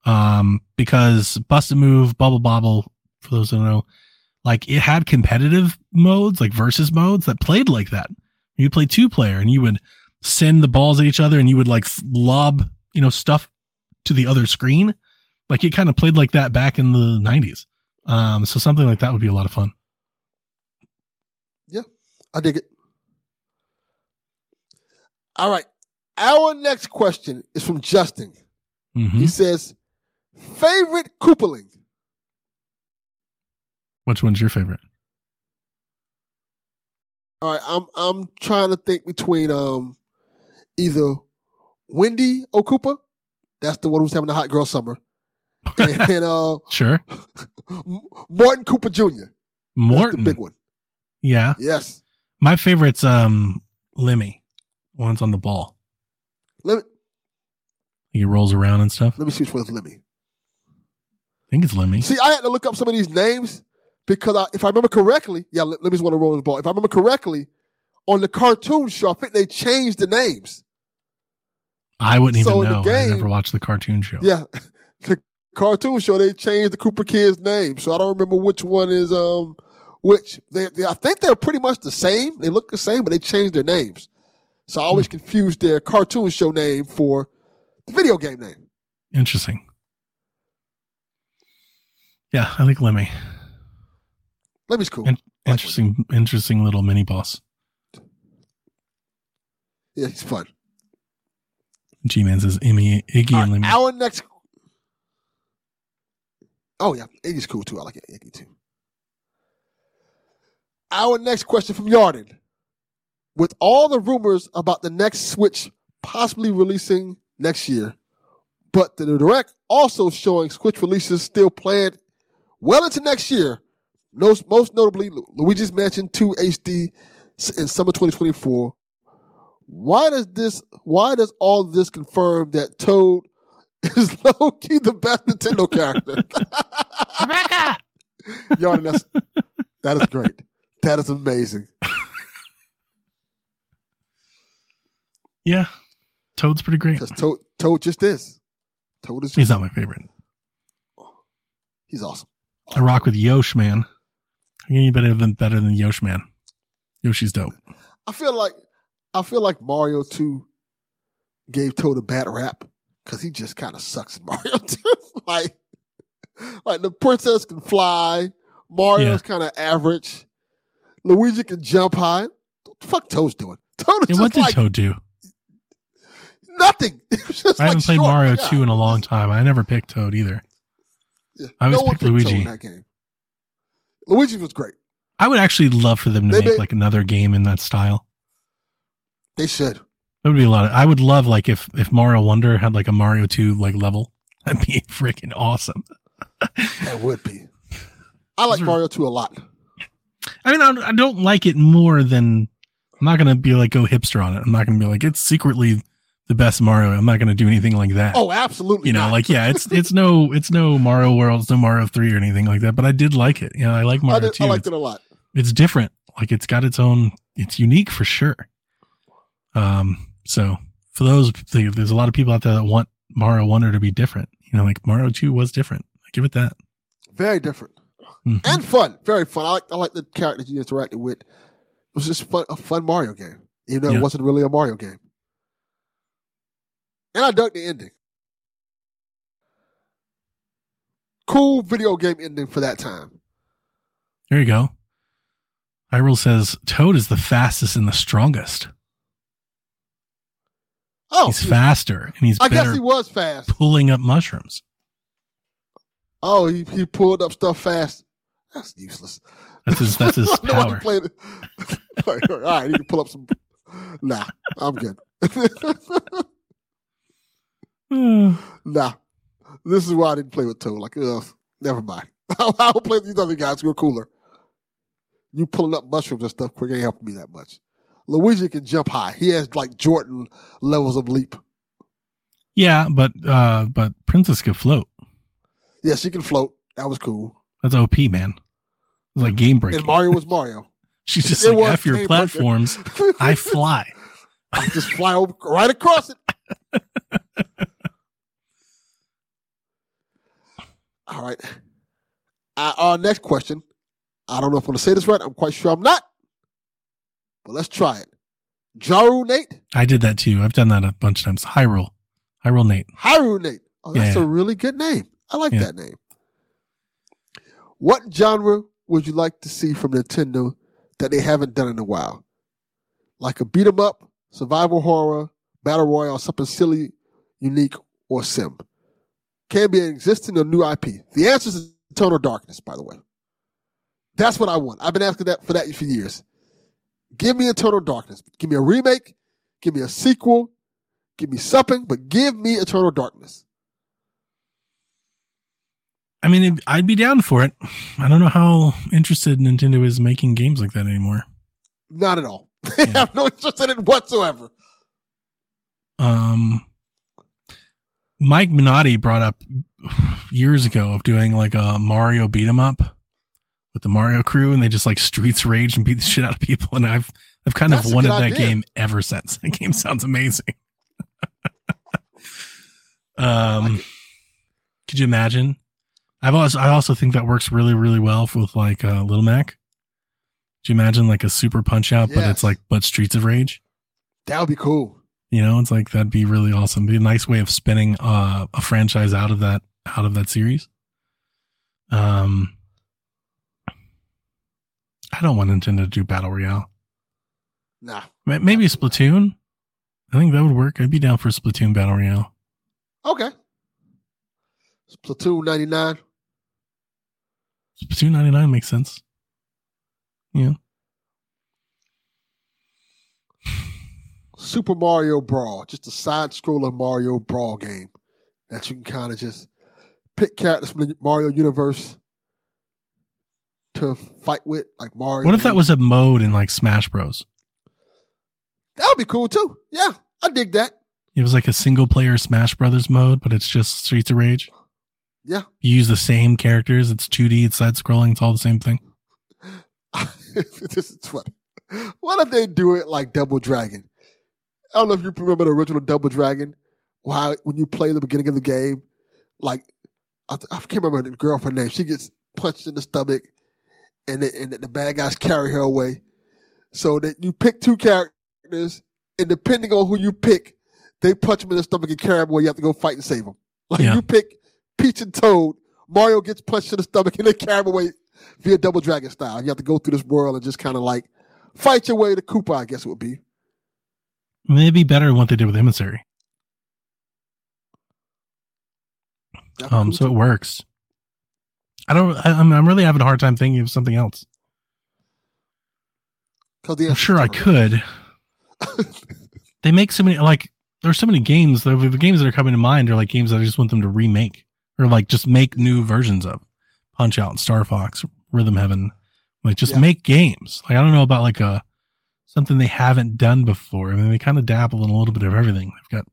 Um, because Bust a Move, Bubble Bobble, for those who don't know, like it had competitive modes, like versus modes that played like that. You'd play two player and you would send the balls at each other and you would like lob, you know, stuff to the other screen. Like it kind of played like that back in the 90s. Um, so something like that would be a lot of fun. Yeah, I dig it. All right. Our next question is from Justin. hmm He says, favorite Koopaling? Which one's your favorite? All right, I'm I'm trying to think between um either Wendy O. Koopa, that's the one who's having the hot girl summer, and uh Sure. Martin Koopa Jr. That's Morton. the big one. Yeah. Yes. My favorite's um Lemmy. One's on the ball. Let me He rolls around and stuff. let me see which one's Lemmy. I think it's Lemmy. See, I had to look up some of these names because I, if I remember correctly, yeah, let, me just want to roll the ball. If I remember correctly, on the cartoon show, I think they changed the names. I wouldn't even So the know. I never watched the cartoon show. Yeah, the cartoon show they changed the Koopa kids' name, so I don't remember which one is um which. They, they I think they're pretty much the same. They look the same, but they changed their names. So I always confuse their cartoon show name for the video game name. Interesting. Yeah, I like Lemmy. Lemmy's cool. And- I like Interesting, interesting little mini boss. Yeah, he's fun. G Man says Emmy, Iggy, uh, and right, Lemmy. our next. Oh yeah, Iggy's cool too. I like Iggy too. Our next question from Yarden. With all the rumors about the next Switch possibly releasing next year, but the direct also showing Switch releases still planned well into next year. Most, most notably, Lu- Luigi's Mansion 2 HD in summer 2024. Why does this? Why does all this confirm that Toad is low key the best Nintendo character? Rebecca! Yarden, that's that is great. That is amazing. Yeah. Toad's pretty great. Because Toad, Toad just is. Toad is. Just, He's not my favorite. He's awesome. I rock with Yosh, man. Any better than better than Yosh, man. Yoshi's dope. I feel like I feel like Mario Two gave Toad a bad rap because he just kind of sucks in Mario Two. like, like the princess can fly. Mario's kind of average. Luigi can jump high. What the fuck Toad's doing? Toad is Yeah, what did like Toad do? nothing. I haven't like played. Mario Yeah. 2 in a long time. I never picked Toad either. Yeah. I always no picked picked Toad Luigi. in that game. Luigi was great. I would actually love for them to They make made- like another game in that style. They should. That would be a lot of, I would love like if, if Mario Wonder had like a Mario 2 like level. That'd be freaking awesome. That would be. I like are- Mario 2 a lot. I mean, I don't, I don't like it more than I'm not going to be like go hipster on it. I'm not going to be like, it's secretly the best Mario. I'm not going to do anything like that. Oh, absolutely. you know, not. like yeah, it's it's no it's no Mario World, it's no Mario Three or anything like that. But I did like it. You know, I like I, Mario did, Two. I liked it's, it a lot. it's different. Like it's got its own. It's unique for sure. Um. So for those, there's a lot of people out there that want Mario Wonder to be different. You know, like Mario Two was different. I give it that. Very different Mhm. and fun. Very fun. I like I like the characters you interacted with. It was just fun, a fun Mario game, even though Yeah. it wasn't really a Mario game. And I dug the ending. Cool video game ending for that time. There you go. Hyrule says Toad is the fastest and the strongest. Oh, he's faster and he's I guess he was fast. pulling up mushrooms. Oh, he, he pulled up stuff fast. That's useless. That's his that's his I know to power. all, right, all right, he can pull up some. Nah, I'm good. nah, this is why I didn't play with Toad. Like, ugh, never mind. I'll, play with these other guys who are cooler. You pulling up mushrooms and stuff quick ain't helping me that much. Luigi can jump high. He has like Jordan levels of leap. yeah, but uh but Princess can float. Yeah, she can float. That was cool. That's OP, man. It's like game breaking. And Mario was Mario. She's just It like F your platforms. I fly. I just fly over, right across it. All right. Uh, our next question. I don't know if I'm going to say this right. I'm quite sure I'm not. But let's try it. Jaru Nate, I did that too. I've done that a bunch of times. Hyrule. Hyrule Nate. Haru Nate. Oh, that's Yeah. a really good name. I like Yeah. that name. What genre would you like to see from Nintendo that they haven't done in a while? Like a beat 'em up, survival horror, battle royale, something silly, unique, or sim? Can be an existing or new IP. The answer is Eternal Darkness, by the way. That's what I want. I've been asking that for that for years. Give me Eternal Darkness. Give me a remake. Give me a sequel. Give me something, but give me Eternal Darkness. I mean, I'd be down for it. I don't know how interested Nintendo is making games like that anymore. Not at all. I have no interest in it whatsoever. Um, Mike Minotti brought up years ago of doing like a Mario beat 'em up with the Mario crew, and they just like streets rage and beat the shit out of people. And I've I've kind That's of wanted that idea. game ever since. That game sounds amazing. um, could you imagine? I've also I also think that works really really well with like uh, Little Mac. Could you imagine like a super punch out, but it's like but Streets of Rage? That would be cool. You know, it's like that'd be really awesome. Be a nice way of spinning uh, a franchise out of that out of that series. Um, I don't want Nintendo to do battle royale. Nah. Maybe a Splatoon. I think that would work. I'd be down for Splatoon battle royale. Okay. Splatoon 99. Splatoon ninety nine makes sense. Yeah, Super Mario Brawl. Just a side scroller Mario Brawl game that you can kind of just pick characters from the Mario universe to fight with, like Mario. what if that was a mode in like Smash Bros? That would be cool too. Yeah, I dig that. It was like a single player Smash Brothers mode, but it's just Streets of Rage. Yeah. You use the same characters. It's 2D. It's side scrolling. It's all the same thing. this is funny. What if they do it like Double Dragon? I don't know if you remember the original Double Dragon. Why when you play the beginning of the game, like I, I can't remember the girl her name. She gets punched in the stomach, and the, and the bad guys carry her away. So that you pick two characters, and depending on who you pick, they punch them in the stomach and carry them away. You have to go fight and save them. Like Yeah. you pick Peach and Toad, Mario gets punched in the stomach and they carry him away via Double Dragon style. You have to go through this world and just kind of like fight your way to Koopa, I guess it would be. Maybe better than what they did with Emissary. Um, so it works. I don't. I, I'm. I'm really having a hard time thinking of something else. I'm sure I could. they make so many. Like there's so many games. The, the games that are coming to mind are like games that I just want them to remake or like just make new versions of. Punch Out, Star Fox, Rhythm Heaven. Like just Yeah. make games. Like I don't know about like a something they haven't done before. I mean, they kind of dabble in a little bit of everything. They've got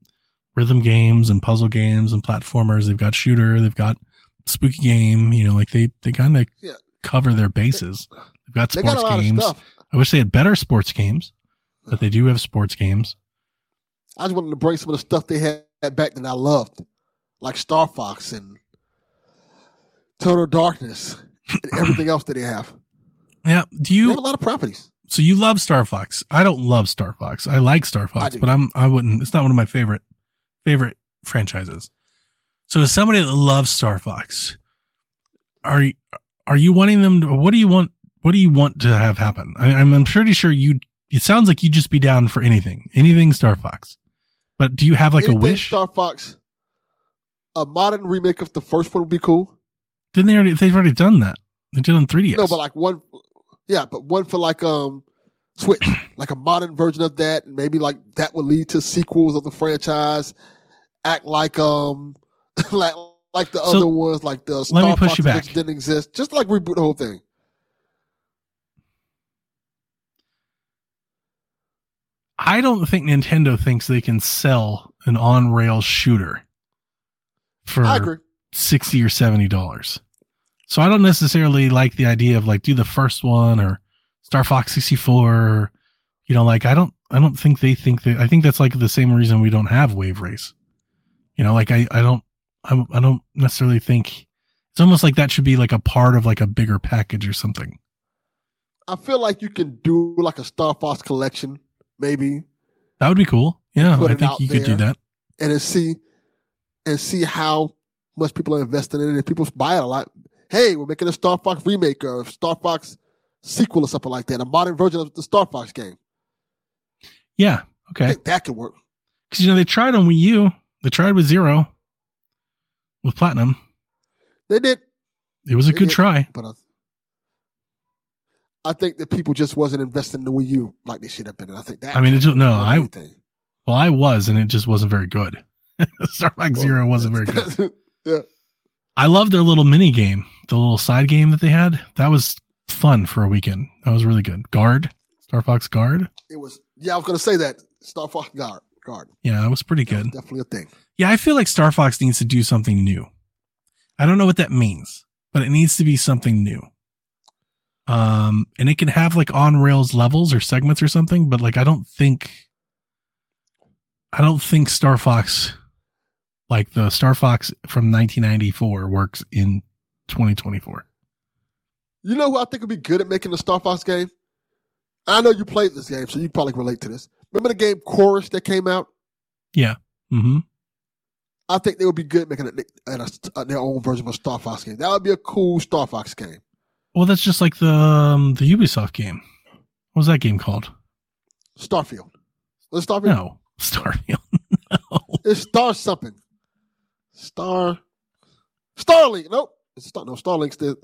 rhythm games and puzzle games and platformers. They've got shooter. They've got spooky game. You know, like they they kind of Yeah. cover their bases. They've got They got sports games. I wish they had better sports games, but they do have sports games. I just wanted to bring some of the stuff they had back that I loved, like Star Fox and Total Darkness and everything else that they have. Yeah. Do They you? have a lot of properties. So you love Star Fox. I don't love Star Fox. I like Star Fox, but I'm I wouldn't. It's not one of my favorite favorite franchises. So as somebody that loves Star Fox, are you are you wanting them? To, what do you want? What do you want to have happen? I, I'm I'm pretty sure you. It sounds like you'd just be down for anything, anything Star Fox. But do you have like a wish? Star Fox, a modern remake of the first one would be cool. Didn't they already? They've already done that. They did on 3ds. No, but like one, yeah, but one for like um Switch, like a modern version of that, and maybe like that would lead to sequels of the franchise. Act like um like like the So, other ones, like the me Star push Fox you back. didn't exist. Just like reboot the whole thing. I don't think Nintendo thinks they can sell an on rail shooter for 60 or 70 dollars. So I don't necessarily like the idea of like do the first one or Star Fox 64 or, you know like I don't I don't think they think that I think that's like the same reason we don't have Wave Race. You know like I I don't I, I don't necessarily think it's almost like that should be like a part of like a bigger package or something. I feel like you can do like a Star Fox collection, maybe, That would be cool. Yeah, I think you could do that. and then see and see how much people are investing in it. If people buy it a lot, hey, we're making a Star Fox remake or a Star Fox sequel or something like that, a modern version of the Star Fox game. Yeah. I Okay. think that could work. Because you know they tried on Wii U. They tried with Zero, with Platinum. They did, It was a They good did. try. but uh, I think that people just wasn't investing in the Wii U like they should have been. And I think that. I mean, it just, no, I anything. well, I was, and it just wasn't very good. Star Fox Zero wasn't very good. I loved their little mini game, the little side game that they had. That was fun for a weekend. That was really good. Guard, Star Fox Guard. it was. Yeah, I was going to say that Star Fox Guard. Guard. Yeah, that was pretty That was good. definitely a thing. Yeah, I feel like Star Fox needs to do something new. I don't know what that means, but it needs to be something new. Um, and it can have like on rails levels or segments or something, but like I don't think, I don't think Star Fox, like the Star Fox from 1994, works in 2024. You know who I think would be good at making a Star Fox game? I know you played this game, so you probably relate to this. Remember the game Chorus that came out? Yeah. Mm-hmm. I think they would be good making it at a, uh, their own version of a Star Fox game. That would be a cool Star Fox game. Well, that's just like the um, the Ubisoft game. What was that game called? Starfield. Was it Starfield? No, Starfield. no. It's Star something. Star. Starlink. Nope. It's Star. No, Starlink's the,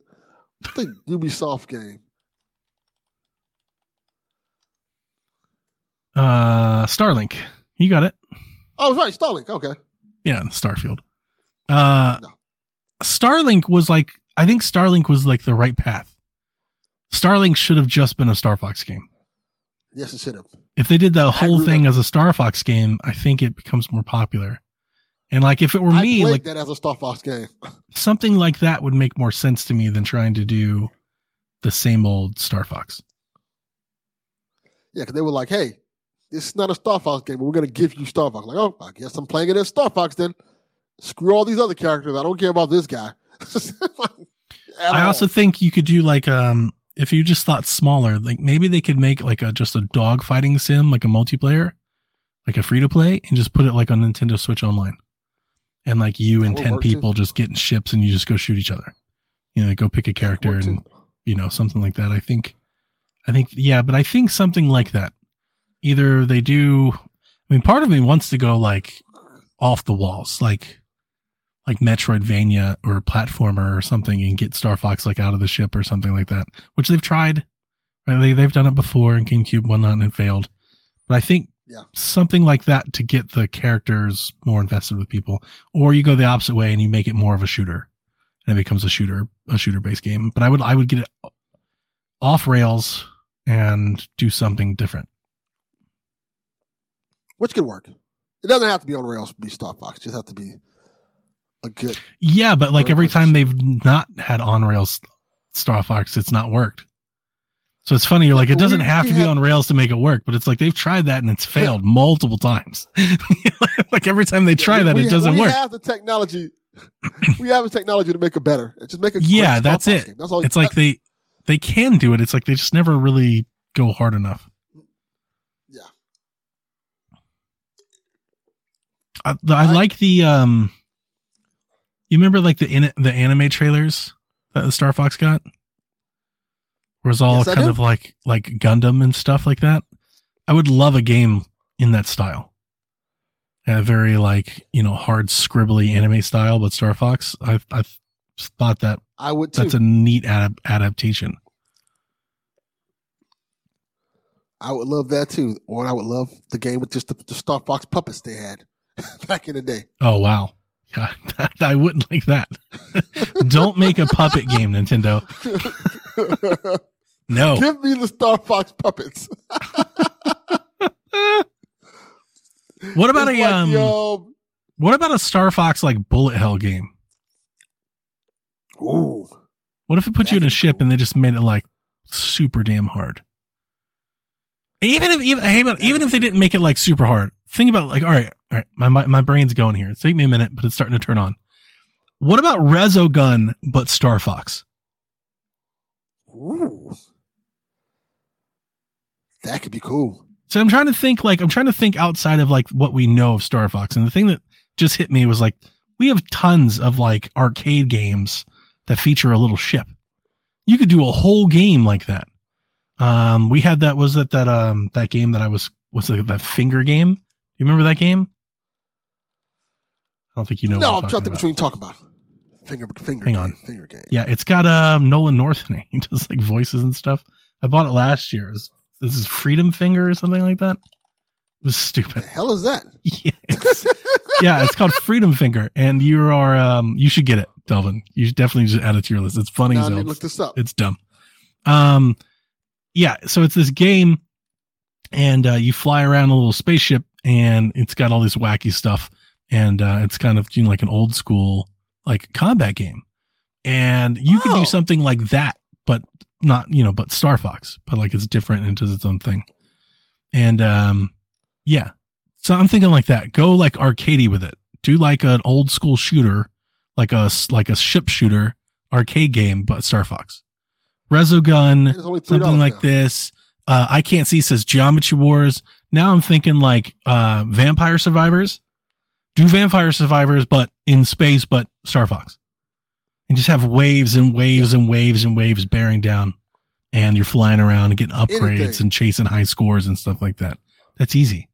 the Ubisoft game. Uh, Starlink. You got it. Oh, right. Starlink. Okay. Yeah, Starfield. Uh, No. Starlink was like, I think Starlink was like the right path. Starlink should have just been a Star Fox game. Yes, it should have. If they did the whole thing as a Star Fox game, I think it becomes more popular. And like, if it were I me, like that as a Star Fox game. something like that would make more sense to me than trying to do the same old Star Fox. Yeah, because they were like, hey, this is not a Star Fox game, but we're going to give you Star Fox. Like, oh, I guess I'm playing it as Star Fox then. Screw all these other characters. I don't care about this guy. I all. also think you could do like um if you just thought smaller, like maybe they could make like a just a dog fighting sim, like a multiplayer, like a free to play, and just put it like on Nintendo Switch Online. And like you and ten work, too. people just get in ships and you just go shoot each other. You know, go pick a character and you know, something like that. I think I think yeah, but I think something like that. Either they do I mean part of me wants to go like off the walls, like like Metroidvania or platformer or something and get Star Fox like out of the ship or something like that, which they've tried. Right? They, they've done it before in GameCube, whatnot, and it failed. But I think Yeah. something like that to get the characters more invested with people, or you go the opposite way and you make it more of a shooter, and it becomes a shooter, a shooter based game. But I would, I would get it off rails and do something different. Which could work. It doesn't have to be on rails to be Star Fox. It just have to be a good. Yeah, but like every time they've not had on rails Star Fox, it's not worked. So it's funny. You're like, it doesn't have to be on rails to make it work, but it's like they've tried that and it's failed multiple times. like every time they try that, we- it doesn't we work. have the technology. we have the technology to make it better. Just make it. Yeah, that's it. game. That's all. It's like they they can do it. It's like they just never really go hard enough. Yeah. I, the- I I- like the um. You remember like the in, the anime trailers that the Star Fox got, it's all Yes, kind of like like Gundam and stuff like that. I would love a game in that style. A very like you know hard scribbly anime style, but Star Fox. I I thought that I would too. that's a neat adap- adaptation. I would love that too. Or I would love the game with just the, the Star Fox puppets they had back in the day. Oh wow. Yeah, I wouldn't like that. Don't make a puppet game, Nintendo. No. Give me the Star Fox puppets. What about It's a like um the, um, what about a Star Fox like bullet hell game? ooh, What if it put you in a ship cool. and they just made it like super damn hard? Even if even hey, even if they didn't make it like super hard, think about like all right, all right, my my, my brain's going here. It's taking me a minute, but it's starting to turn on. What about Resogun but Star Fox? ooh, that could be cool. So I'm trying to think like I'm trying to think outside of like what we know of Star Fox. And the thing that just hit me was like we have tons of like arcade games that feature a little ship. You could do a whole game like that. Um we had that was that that um that game that I was was it that finger game? You remember that game? I don't think you know. no, what I'm talking trying to between talk about finger finger. Hang game, on. finger game. Yeah, it's got um Nolan North in it. He does like voices and stuff. I bought it last year. It's- This is Freedom Finger or something like that. It was stupid. The hell is that? Yeah, it's, yeah, it's called Freedom Finger, and you are um you should get it, Delvin. You should definitely just add it to your list. It's funny Now I as need to look this up. It's dumb. Um, yeah. So it's this game, and uh, you fly around a little spaceship, and it's got all this wacky stuff, and uh, it's kind of you know like an old school like combat game, and you could Oh. do something like that, but not you know, but Star Fox, but like it's different and does its own thing, and um, yeah. So I'm thinking like that. Go like arcadey with it. Do like an old school shooter, like a like a ship shooter arcade game, but Star Fox. Resogun, It's only $3 something like now. this. Uh, I can't see says Geometry Wars. Now I'm thinking like uh, Vampire Survivors. Do Vampire Survivors, but in space, but Star Fox, and just have waves and waves and waves and waves bearing down, and you're flying around and getting upgrades Anything. and chasing high scores and stuff like that. That's easy.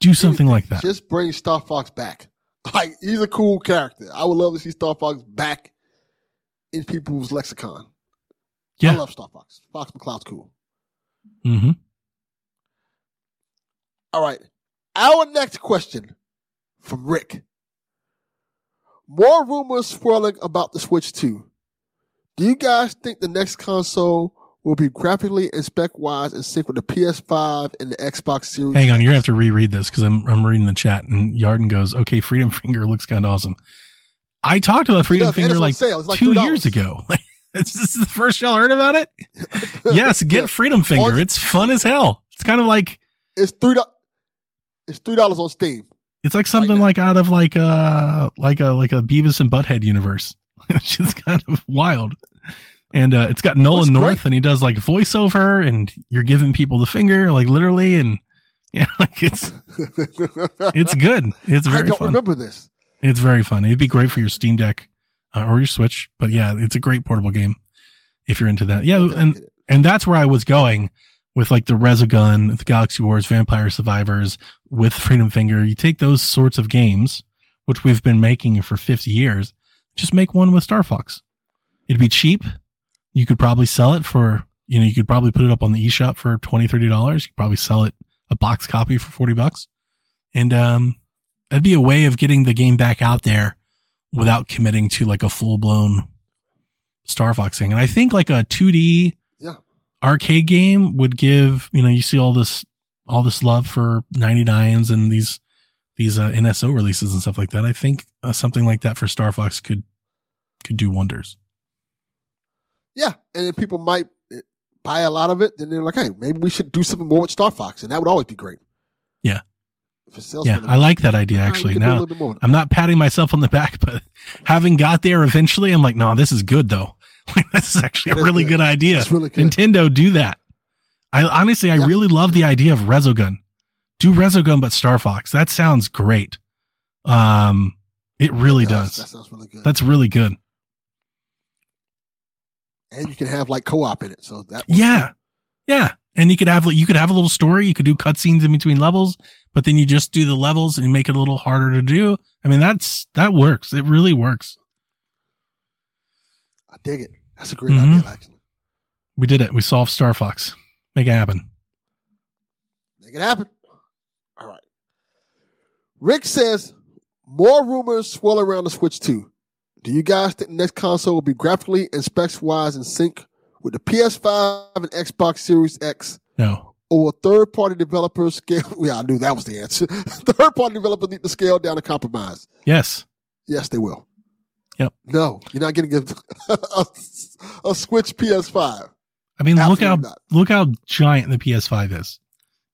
Do something like that. Just bring Star Fox back. Like he's a cool character. I would love to see Star Fox back in people's lexicon. Yeah. I love Star Fox. Fox McCloud's cool. hmm All right. Our next question from Rick. More rumors swirling about the Switch 2. Do you guys think the next console will be graphically and spec wise in sync with the PS5 and the Xbox Series? Hang on, you're gonna have to reread this because I'm I'm reading the chat and Yarden goes, okay, Freedom Finger looks kind of awesome. I talked about Freedom and Finger like. Like two 3. years ago. This is the first y'all heard about it. Yes, get Yeah. Freedom Finger. It's fun as hell. It's kind of like It's three dollars. It's three dollars on Steam. It's like something that. like out of like a like a like a Beavis and Butthead universe, which is kind of wild. And uh, it's got Nolan North, great. and he does like voiceover, and you're giving people the finger, like literally, and yeah, like it's it's good. It's I very don't fun. remember this. It's very fun. It'd be great for your Steam Deck uh, or your Switch. But yeah, it's a great portable game if you're into that. Yeah, and and that's where I was going with like the Resogun, the Galaxy Wars, Vampire Survivors, with Freedom Finger. You take those sorts of games, which we've been making for 50 years, just make one with Star Fox. It'd be cheap. You could probably sell it for, you know, you could probably put it up on the eShop for 20, 30 dollars. You could probably sell it a box copy for 40 bucks. And um that'd be a way of getting the game back out there without committing to like a full blown Star Fox thing. And I think like a 2D Yeah. Arcade game would give, you know, you see all this, all this love for 99s and these these uh, NSO releases and stuff like that. I think uh, something like that for Star Fox could could do wonders. Yeah, and then people might eh, buy a lot of it. Then they're like, hey, maybe we should do something more with Star Fox, and that would always be great. Yeah. If Yeah, I like that idea all right, we actually. can do a Now little bit more. I'm not patting myself on the back, but having got there eventually, I'm like, no, this is good though. Like, this is actually a really good. idea. Really good. Nintendo, do that. I honestly, I Yeah. really love the idea of Resogun. Do Resogun, but Star Fox. That sounds great. Um, it really That does. That sounds really good. That's really good. and you can have like co-op in it. So that Yeah. Yeah. And you could have, like you could have a little story. You could do cutscenes in between levels, but then you just do the levels and you make it a little harder to do. I mean, that's, that works. It really works. I dig it. That's a great Mhm. idea, actually. We did it. We solved Star Fox. Make it happen. Make it happen. All right. Rick says more rumors swirl around the Switch 2. Do you guys think the next console will be graphically and specs wise in sync with the PS5 and Xbox Series X? No. Or will third party developers scale? Yeah, I knew that was the answer. third party developers need to scale down and compromise. Yes. Yes, they will. Yep. No, you're not getting a, a, a Switch PS5. I mean, look how, not. look how giant the PS5 is.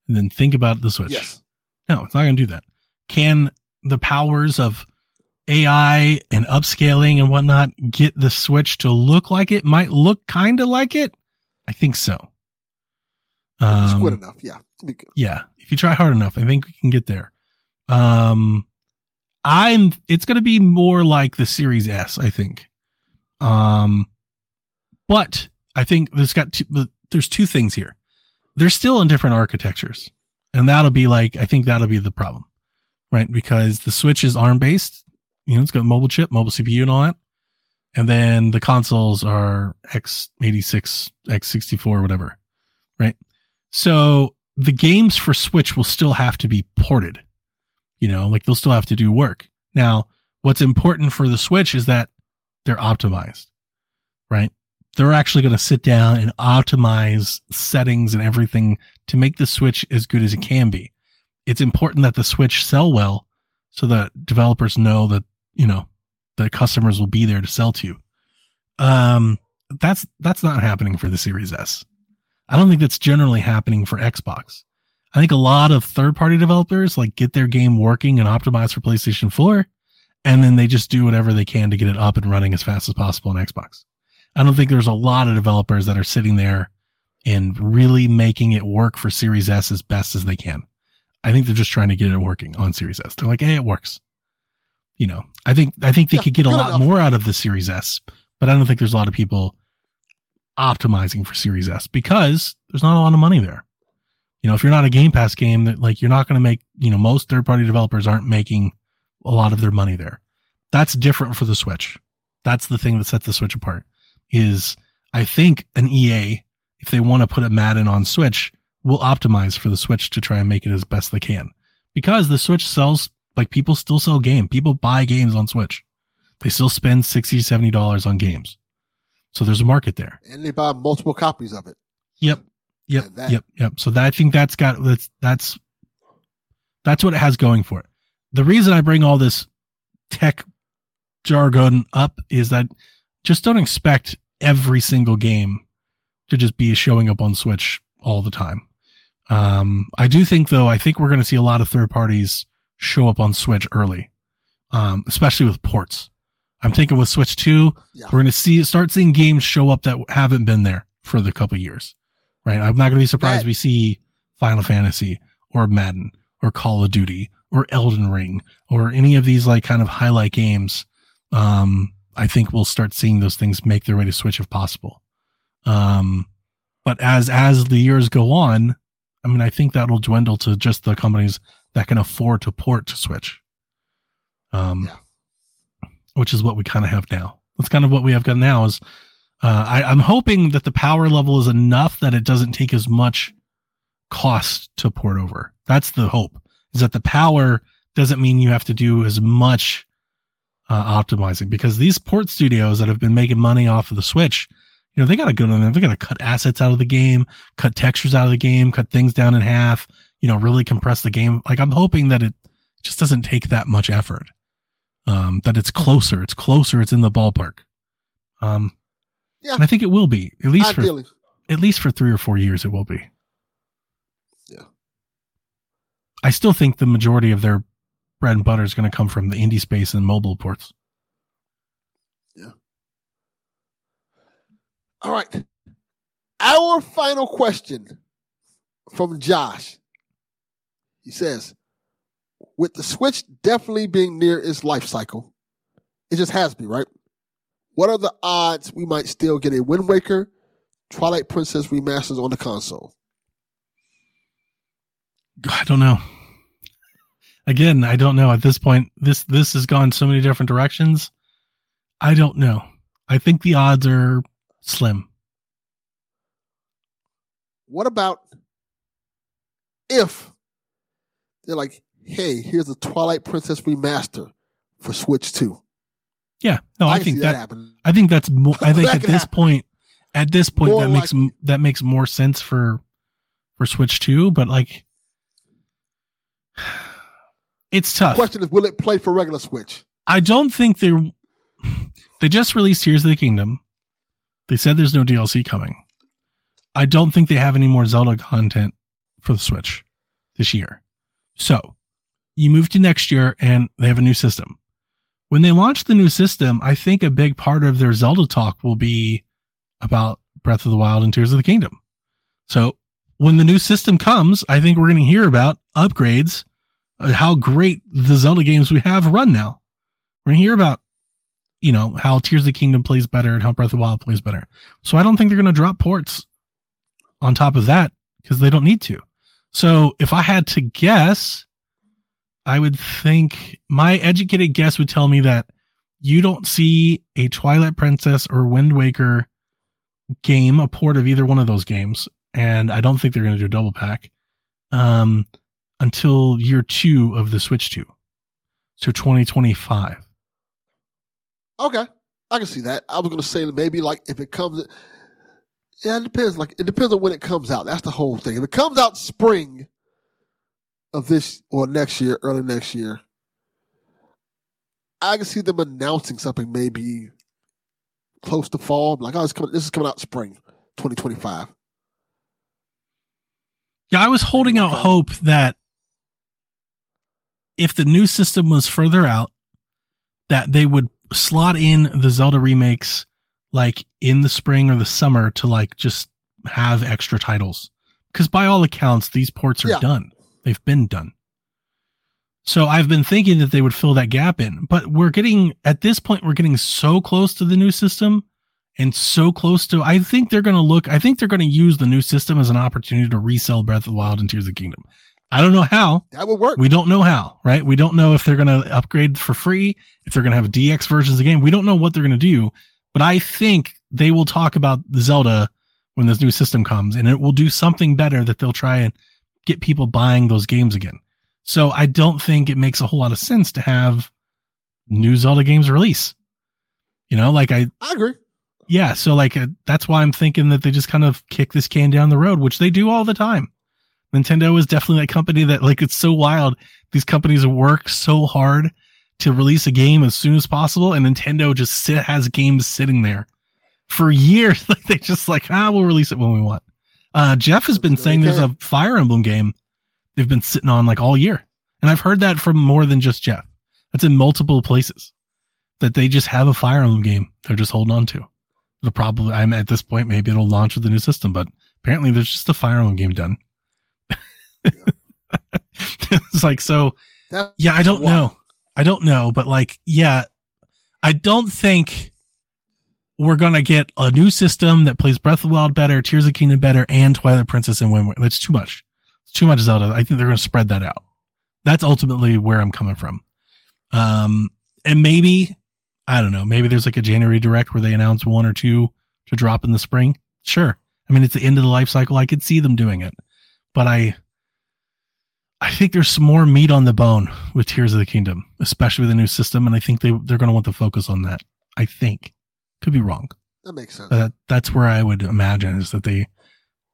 And then think about the Switch. Yes. No, it's not going to do that. Can the powers of AI and upscaling and whatnot get the Switch to look like it? Might look kind of like it. I think so. It's good Um, enough. Yeah. Yeah, if you try hard enough, I think we can get there. Um, I'm. It's going to be more like the Series S, I think. Um, but I think there's got two, there's two things here. They're still in different architectures, and that'll be like I think that'll be the problem, right? Because the Switch is ARM based. You know, it's got mobile chip, mobile CPU, and all that. And then the consoles are x86, x64, whatever, right? So the games for Switch will still have to be ported. You know, like they'll still have to do work. Now, what's important for the Switch is that they're optimized, right? They're actually going to sit down and optimize settings and everything to make the Switch as good as it can be. It's important that the Switch sell well so that developers know that, you know, the customers will be there to sell to. Um, that's, that's not happening for the Series S. I don't think that's generally happening for Xbox. I think a lot of third party developers like get their game working and optimized for PlayStation 4, and then they just do whatever they can to get it up and running as fast as possible on Xbox. I don't think there's a lot of developers that are sitting there and really making it work for Series S as best as they can. I think they're just trying to get it working on Series S. They're like, hey, it works. You know, I think I think they Yeah, could get a lot enough. more out of the Series S, but I don't think there's a lot of people optimizing for Series S because there's not a lot of money there. You know, if you're not a Game Pass game, that like you're not going to make. You know, most third party developers aren't making a lot of their money there. That's different for the Switch. That's the thing that sets the Switch apart. Is I think an EA, if they want to put a Madden on Switch, will optimize for the Switch to try and make it as best they can, because the Switch sells like people still sell game. People buy games on Switch. They still spend 60 70 dollars on games. So there's a market there. And they buy multiple copies of it. Yep. Yep. That- Yep. Yep. So that, I think that's got that's that's that's what it has going for it. The reason I bring all this tech jargon up is that just don't expect every single game to just be showing up on Switch all the time. Um, I do think though, I think we're going to see a lot of third parties show up on Switch early, um, especially with ports. I'm thinking with Switch 2, Yeah. we're going to see start seeing games show up that haven't been there for the couple years, right? I'm not going to be surprised That- we see Final Fantasy or Madden or Call of Duty or Elden Ring or any of these like kind of highlight games. Um, I think we'll start seeing those things make their way to Switch if possible. Um, but as as the years go on, I mean, I think that'll dwindle to just the companies that can afford to port to Switch. Um, Yeah. which is what we kind of have now. That's kind of what we have got now. Is uh, I, I'm hoping that the power level is enough that it doesn't take as much cost to port over. That's the hope. Is that the power doesn't mean you have to do as much uh, optimizing because these port studios that have been making money off of the Switch, you know, they got to go in there. They got to cut assets out of the game, cut textures out of the game, cut things down in half. You know, really compress the game. Like I'm hoping that it just doesn't take that much effort. Um, that it's closer, it's closer, it's in the ballpark. Um, Yeah. and I think it will be at least for at least for three or four years. It will be. Yeah. I still think the majority of their bread and butter is going to come from the indie space and mobile ports. Yeah. All right. Our final question from Josh. He says, with the Switch definitely being near its life cycle, it just has to be, right? What are the odds we might still get a Wind Waker, Twilight Princess remasters on the console? I don't know. Again, I don't know at this point. This this has gone so many different directions. I don't know. I think the odds are slim. What about if they're like, hey, here's a Twilight Princess remaster for Switch 2? Yeah, no, I, can think that, happen. I think that's more. I think at this happen. point, at this point, More that makes likely. that makes more sense for for Switch Two. But like, it's tough. Question is, will it play for regular Switch? I don't think they're. They just released Tears of the Kingdom. They said there's no DLC coming. I don't think they have any more Zelda content for the Switch this year. So you move to next year and they have a new system. When they launch the new system, I think a big part of their Zelda talk will be about Breath of the Wild and Tears of the Kingdom. So when the new system comes, I think we're going to hear about upgrades, uh, how great the Zelda games we have run now. We're going to hear about, you know, how Tears of the Kingdom plays better and how Breath of the Wild plays better. So I don't think they're going to drop ports on top of that because they don't need to. So if I had to guess, I would think my educated guess would tell me that you don't see a Twilight Princess or Wind Waker game, a port of either one of those games, and I don't think they're going to do a double pack um, until year two of the Switch 2. So 2025. Okay, I can see that. I was gonna say that maybe like if it comes, yeah, it depends. Like it depends on when it comes out. That's the whole thing. If it comes out spring of this or next year, early next year, I can see them announcing something maybe close to fall. Like, oh, it's coming, this is coming out spring, twenty twenty five. Yeah, I was holding out hope that if the new system was further out, that they would slot in the Zelda remakes like in the spring or the summer to like just have extra titles. Because by all accounts, these ports are Yeah. done. They've been done. So I've been thinking that they would fill that gap in, but we're getting at this point we're getting so close to the new system and so close to I think they're going to look I think they're going to use the new system as an opportunity to resell Breath of the Wild and Tears of the Kingdom. I don't know how. That would work. We don't know how, right? We don't know if they're going to upgrade for free, if they're going to have DX versions of the game. We don't know what they're going to do, but I think they will talk about the Zelda when this new system comes and it will do something better that they'll try and get people buying those games again. So I don't think it makes a whole lot of sense to have new Zelda games release. You know, like I, I agree. yeah. So like uh, that's why I'm thinking that they just kind of kick this can down the road, which they do all the time. Nintendo is definitely that company that like it's so wild. These companies work so hard to release a game as soon as possible, and Nintendo just sit, has games sitting there for years. Like they just like ah, we'll release it when we want. Uh, Jeff has been saying there's a Fire Emblem game they've been sitting on like all year, and I've heard that from more than just Jeff. That's in multiple places that they just have a Fire Emblem game they're just holding on to. It'll probably I'm at this point maybe it'll launch with the new system, but apparently there's just a Fire Emblem game done. it's like so That, yeah, I don't know. I don't know, but like, yeah, I don't think we're gonna get a new system that plays Breath of the Wild better, Tears of Kingdom better, and Twilight Princess and Wind. That's too much. It's too much Zelda. I think they're gonna spread that out. That's ultimately where I'm coming from. Um, and maybe I don't know. Maybe there's like a January direct where they announce one or two to drop in the spring. Sure. I mean, it's the end of the life cycle. I could see them doing it, but I, I think there's some more meat on the bone with Tears of the Kingdom, especially with the new system, and I think they they're going to want to focus on that. I think could be wrong. that makes sense. That's where I would imagine is that they,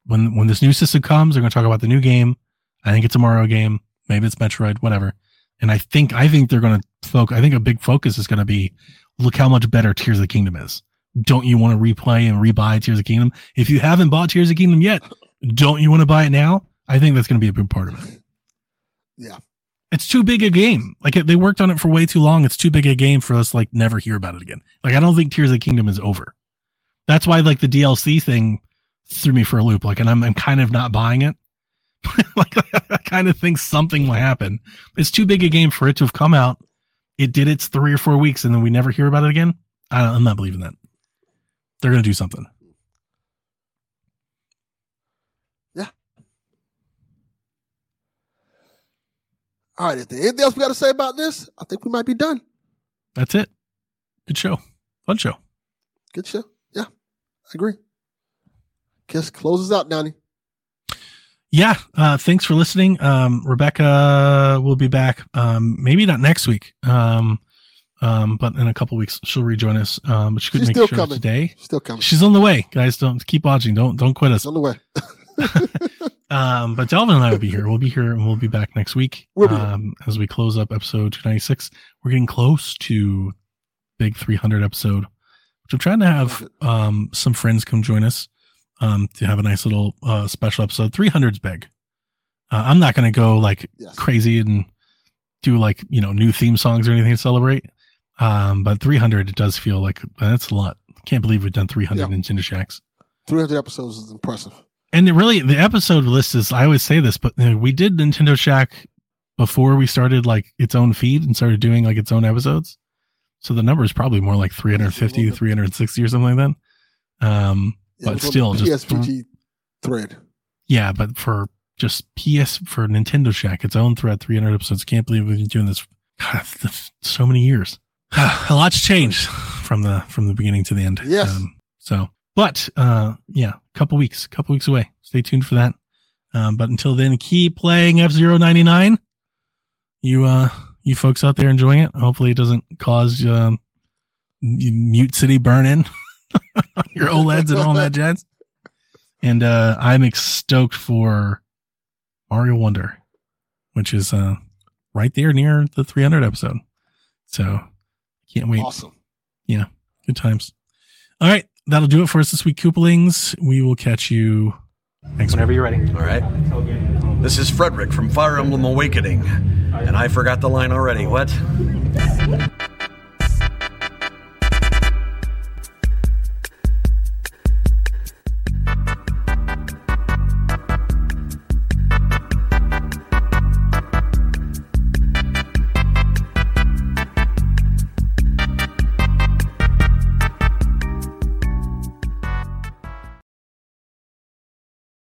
when when this new system comes, they're going to talk about the new game. I think it's a Mario game, maybe it's Metroid, whatever, And I think I think they're going to focus. I think a big focus is going to be look how much better Tears of the Kingdom is. Don't you want to replay and rebuy Tears of the Kingdom? If you haven't bought Tears of the Kingdom yet, don't you want to buy it now? I think that's going to be a big part of it. Yeah. It's too big a game. Like they worked on it for way too long. It's too big a game for us like never hear about it again. Like I don't think Tears of the Kingdom is over. That's why like the DLC thing threw me for a loop. Like, and I'm, I'm kind of not buying it. like I kind of think something will happen. It's too big a game for it to have come out. It did its three or four weeks and then we never hear about it again. I I'm not believing that. They're to do something. All right. If there's anything else we got to say about this, I think we might be done. That's it. Good show. Fun show. Good show. Yeah, I agree. Guess closes out, Donnie. Yeah. Uh, thanks for listening. Um, Rebecca will be back. Um, maybe not next week. Um, um, but in a couple weeks she'll rejoin us. Um, but she couldn't She's make still show coming. today. Still coming. She's on the way, guys. Don't keep watching. Don't don't quit us. It's on the way. Um, but Delvin and I will be here. We'll be here and we'll be back next week. We'll um, as we close up episode 296. We're getting close to big 300 episode, which I'm trying to have, um, some friends come join us, um, to have a nice little, uh, special episode. 300's big. Uh, I'm not going to go like Yes. crazy and do like, you know, new theme songs or anything to celebrate. Um, but 300, it does feel like that's a lot. Can't believe we've done 300 Yeah. Nintendo Shacks. 300 episodes is impressive. And it really, the episode list is, I always say this, but uh, we did Nintendo Shack before we started like its own feed and started doing like its own episodes. So the number is probably more like 350, 360 or something like that. Um, Yeah, But it was on still, just- PSVG thread. yeah, but for just PS, for Nintendo Shack, its own thread, 300 episodes. Can't believe we've been doing this God, so many years. a lot's changed from the, from the beginning to the end. Yes. so, but, uh, yeah, a couple weeks, couple weeks away. Stay tuned for that. Um, but until then, keep playing F Zero ninety nine. You, uh, you folks out there enjoying it. Hopefully it doesn't cause, um, Mute City burn in your OLEDs and all that jazz. And, uh, I'm stoked for Mario Wonder, which is, uh, right there near the 300 episode. So can't wait. Awesome. Yeah, good times. All right. That'll do it for us this week, Koopalings. We will catch you next week. Whenever you're ready. All right. This is Frederick from Fire Emblem Awakening. And I forgot the line already. What?